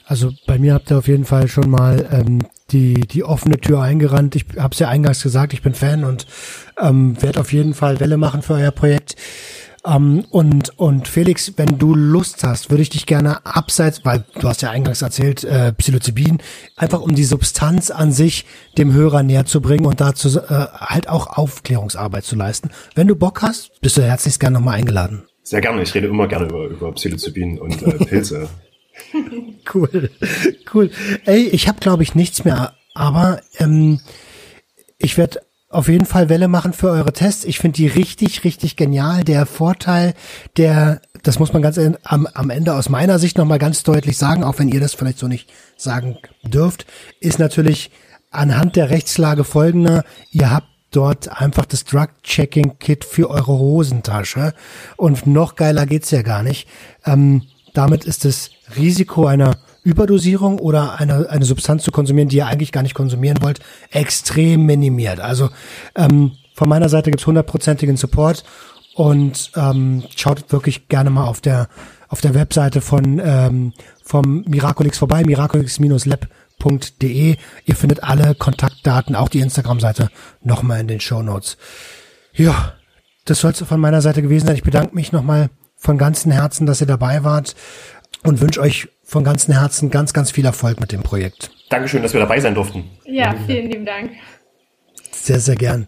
Also bei mir habt ihr auf jeden Fall schon mal ähm, die, die offene Tür eingerannt. Ich habe es ja eingangs gesagt, ich bin Fan und ähm, werde auf jeden Fall Welle machen für euer Projekt. Ähm, und, und Felix, wenn du Lust hast, würde ich dich gerne abseits, weil du hast ja eingangs erzählt, äh, Psilocybin, einfach um die Substanz an sich dem Hörer näher zu bringen und dazu äh, halt auch Aufklärungsarbeit zu leisten. Wenn du Bock hast, bist du herzlichst gerne nochmal eingeladen. Sehr gerne, ich rede immer gerne über, über Psilocybin und äh, Pilze. cool, cool. Ey, ich habe glaube ich nichts mehr, aber ähm, ich werde auf jeden Fall Welle machen für eure Tests. Ich finde die richtig, richtig genial. Der Vorteil, der, das muss man ganz am, am Ende aus meiner Sicht nochmal ganz deutlich sagen, auch wenn ihr das vielleicht so nicht sagen dürft, ist natürlich anhand der Rechtslage folgender. Ihr habt dort einfach das Drug-Checking-Kit für eure Hosentasche. Und noch geiler geht's ja gar nicht. Ähm, damit ist das Risiko einer Überdosierung oder eine, eine Substanz zu konsumieren, die ihr eigentlich gar nicht konsumieren wollt, extrem minimiert. Also ähm, von meiner Seite gibt's hundertprozentigen Support und ähm, schaut wirklich gerne mal auf der auf der Webseite von ähm, vom Miraculix vorbei, miraculix-lab.de. Ihr findet alle Kontaktdaten, auch die Instagram-Seite, nochmal in den Show Notes. Ja, das soll es von meiner Seite gewesen sein. Ich bedanke mich nochmal von ganzem Herzen, dass ihr dabei wart und wünsche euch von ganzem Herzen ganz, ganz viel Erfolg mit dem Projekt. Dankeschön, dass wir dabei sein durften. Ja, vielen lieben Dank. Sehr, sehr gern.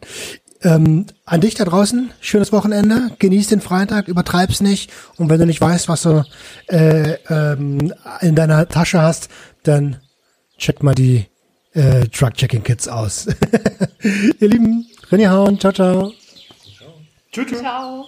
Ähm, an dich da draußen, schönes Wochenende, genieß den Freitag, übertreib's nicht und wenn du nicht weißt, was du äh, ähm, in deiner Tasche hast, dann check mal die äh, Truck-Checking-Kits aus. Ihr Lieben, René Hauen, ciao, ciao. Ciao. Tschüss. Ciao.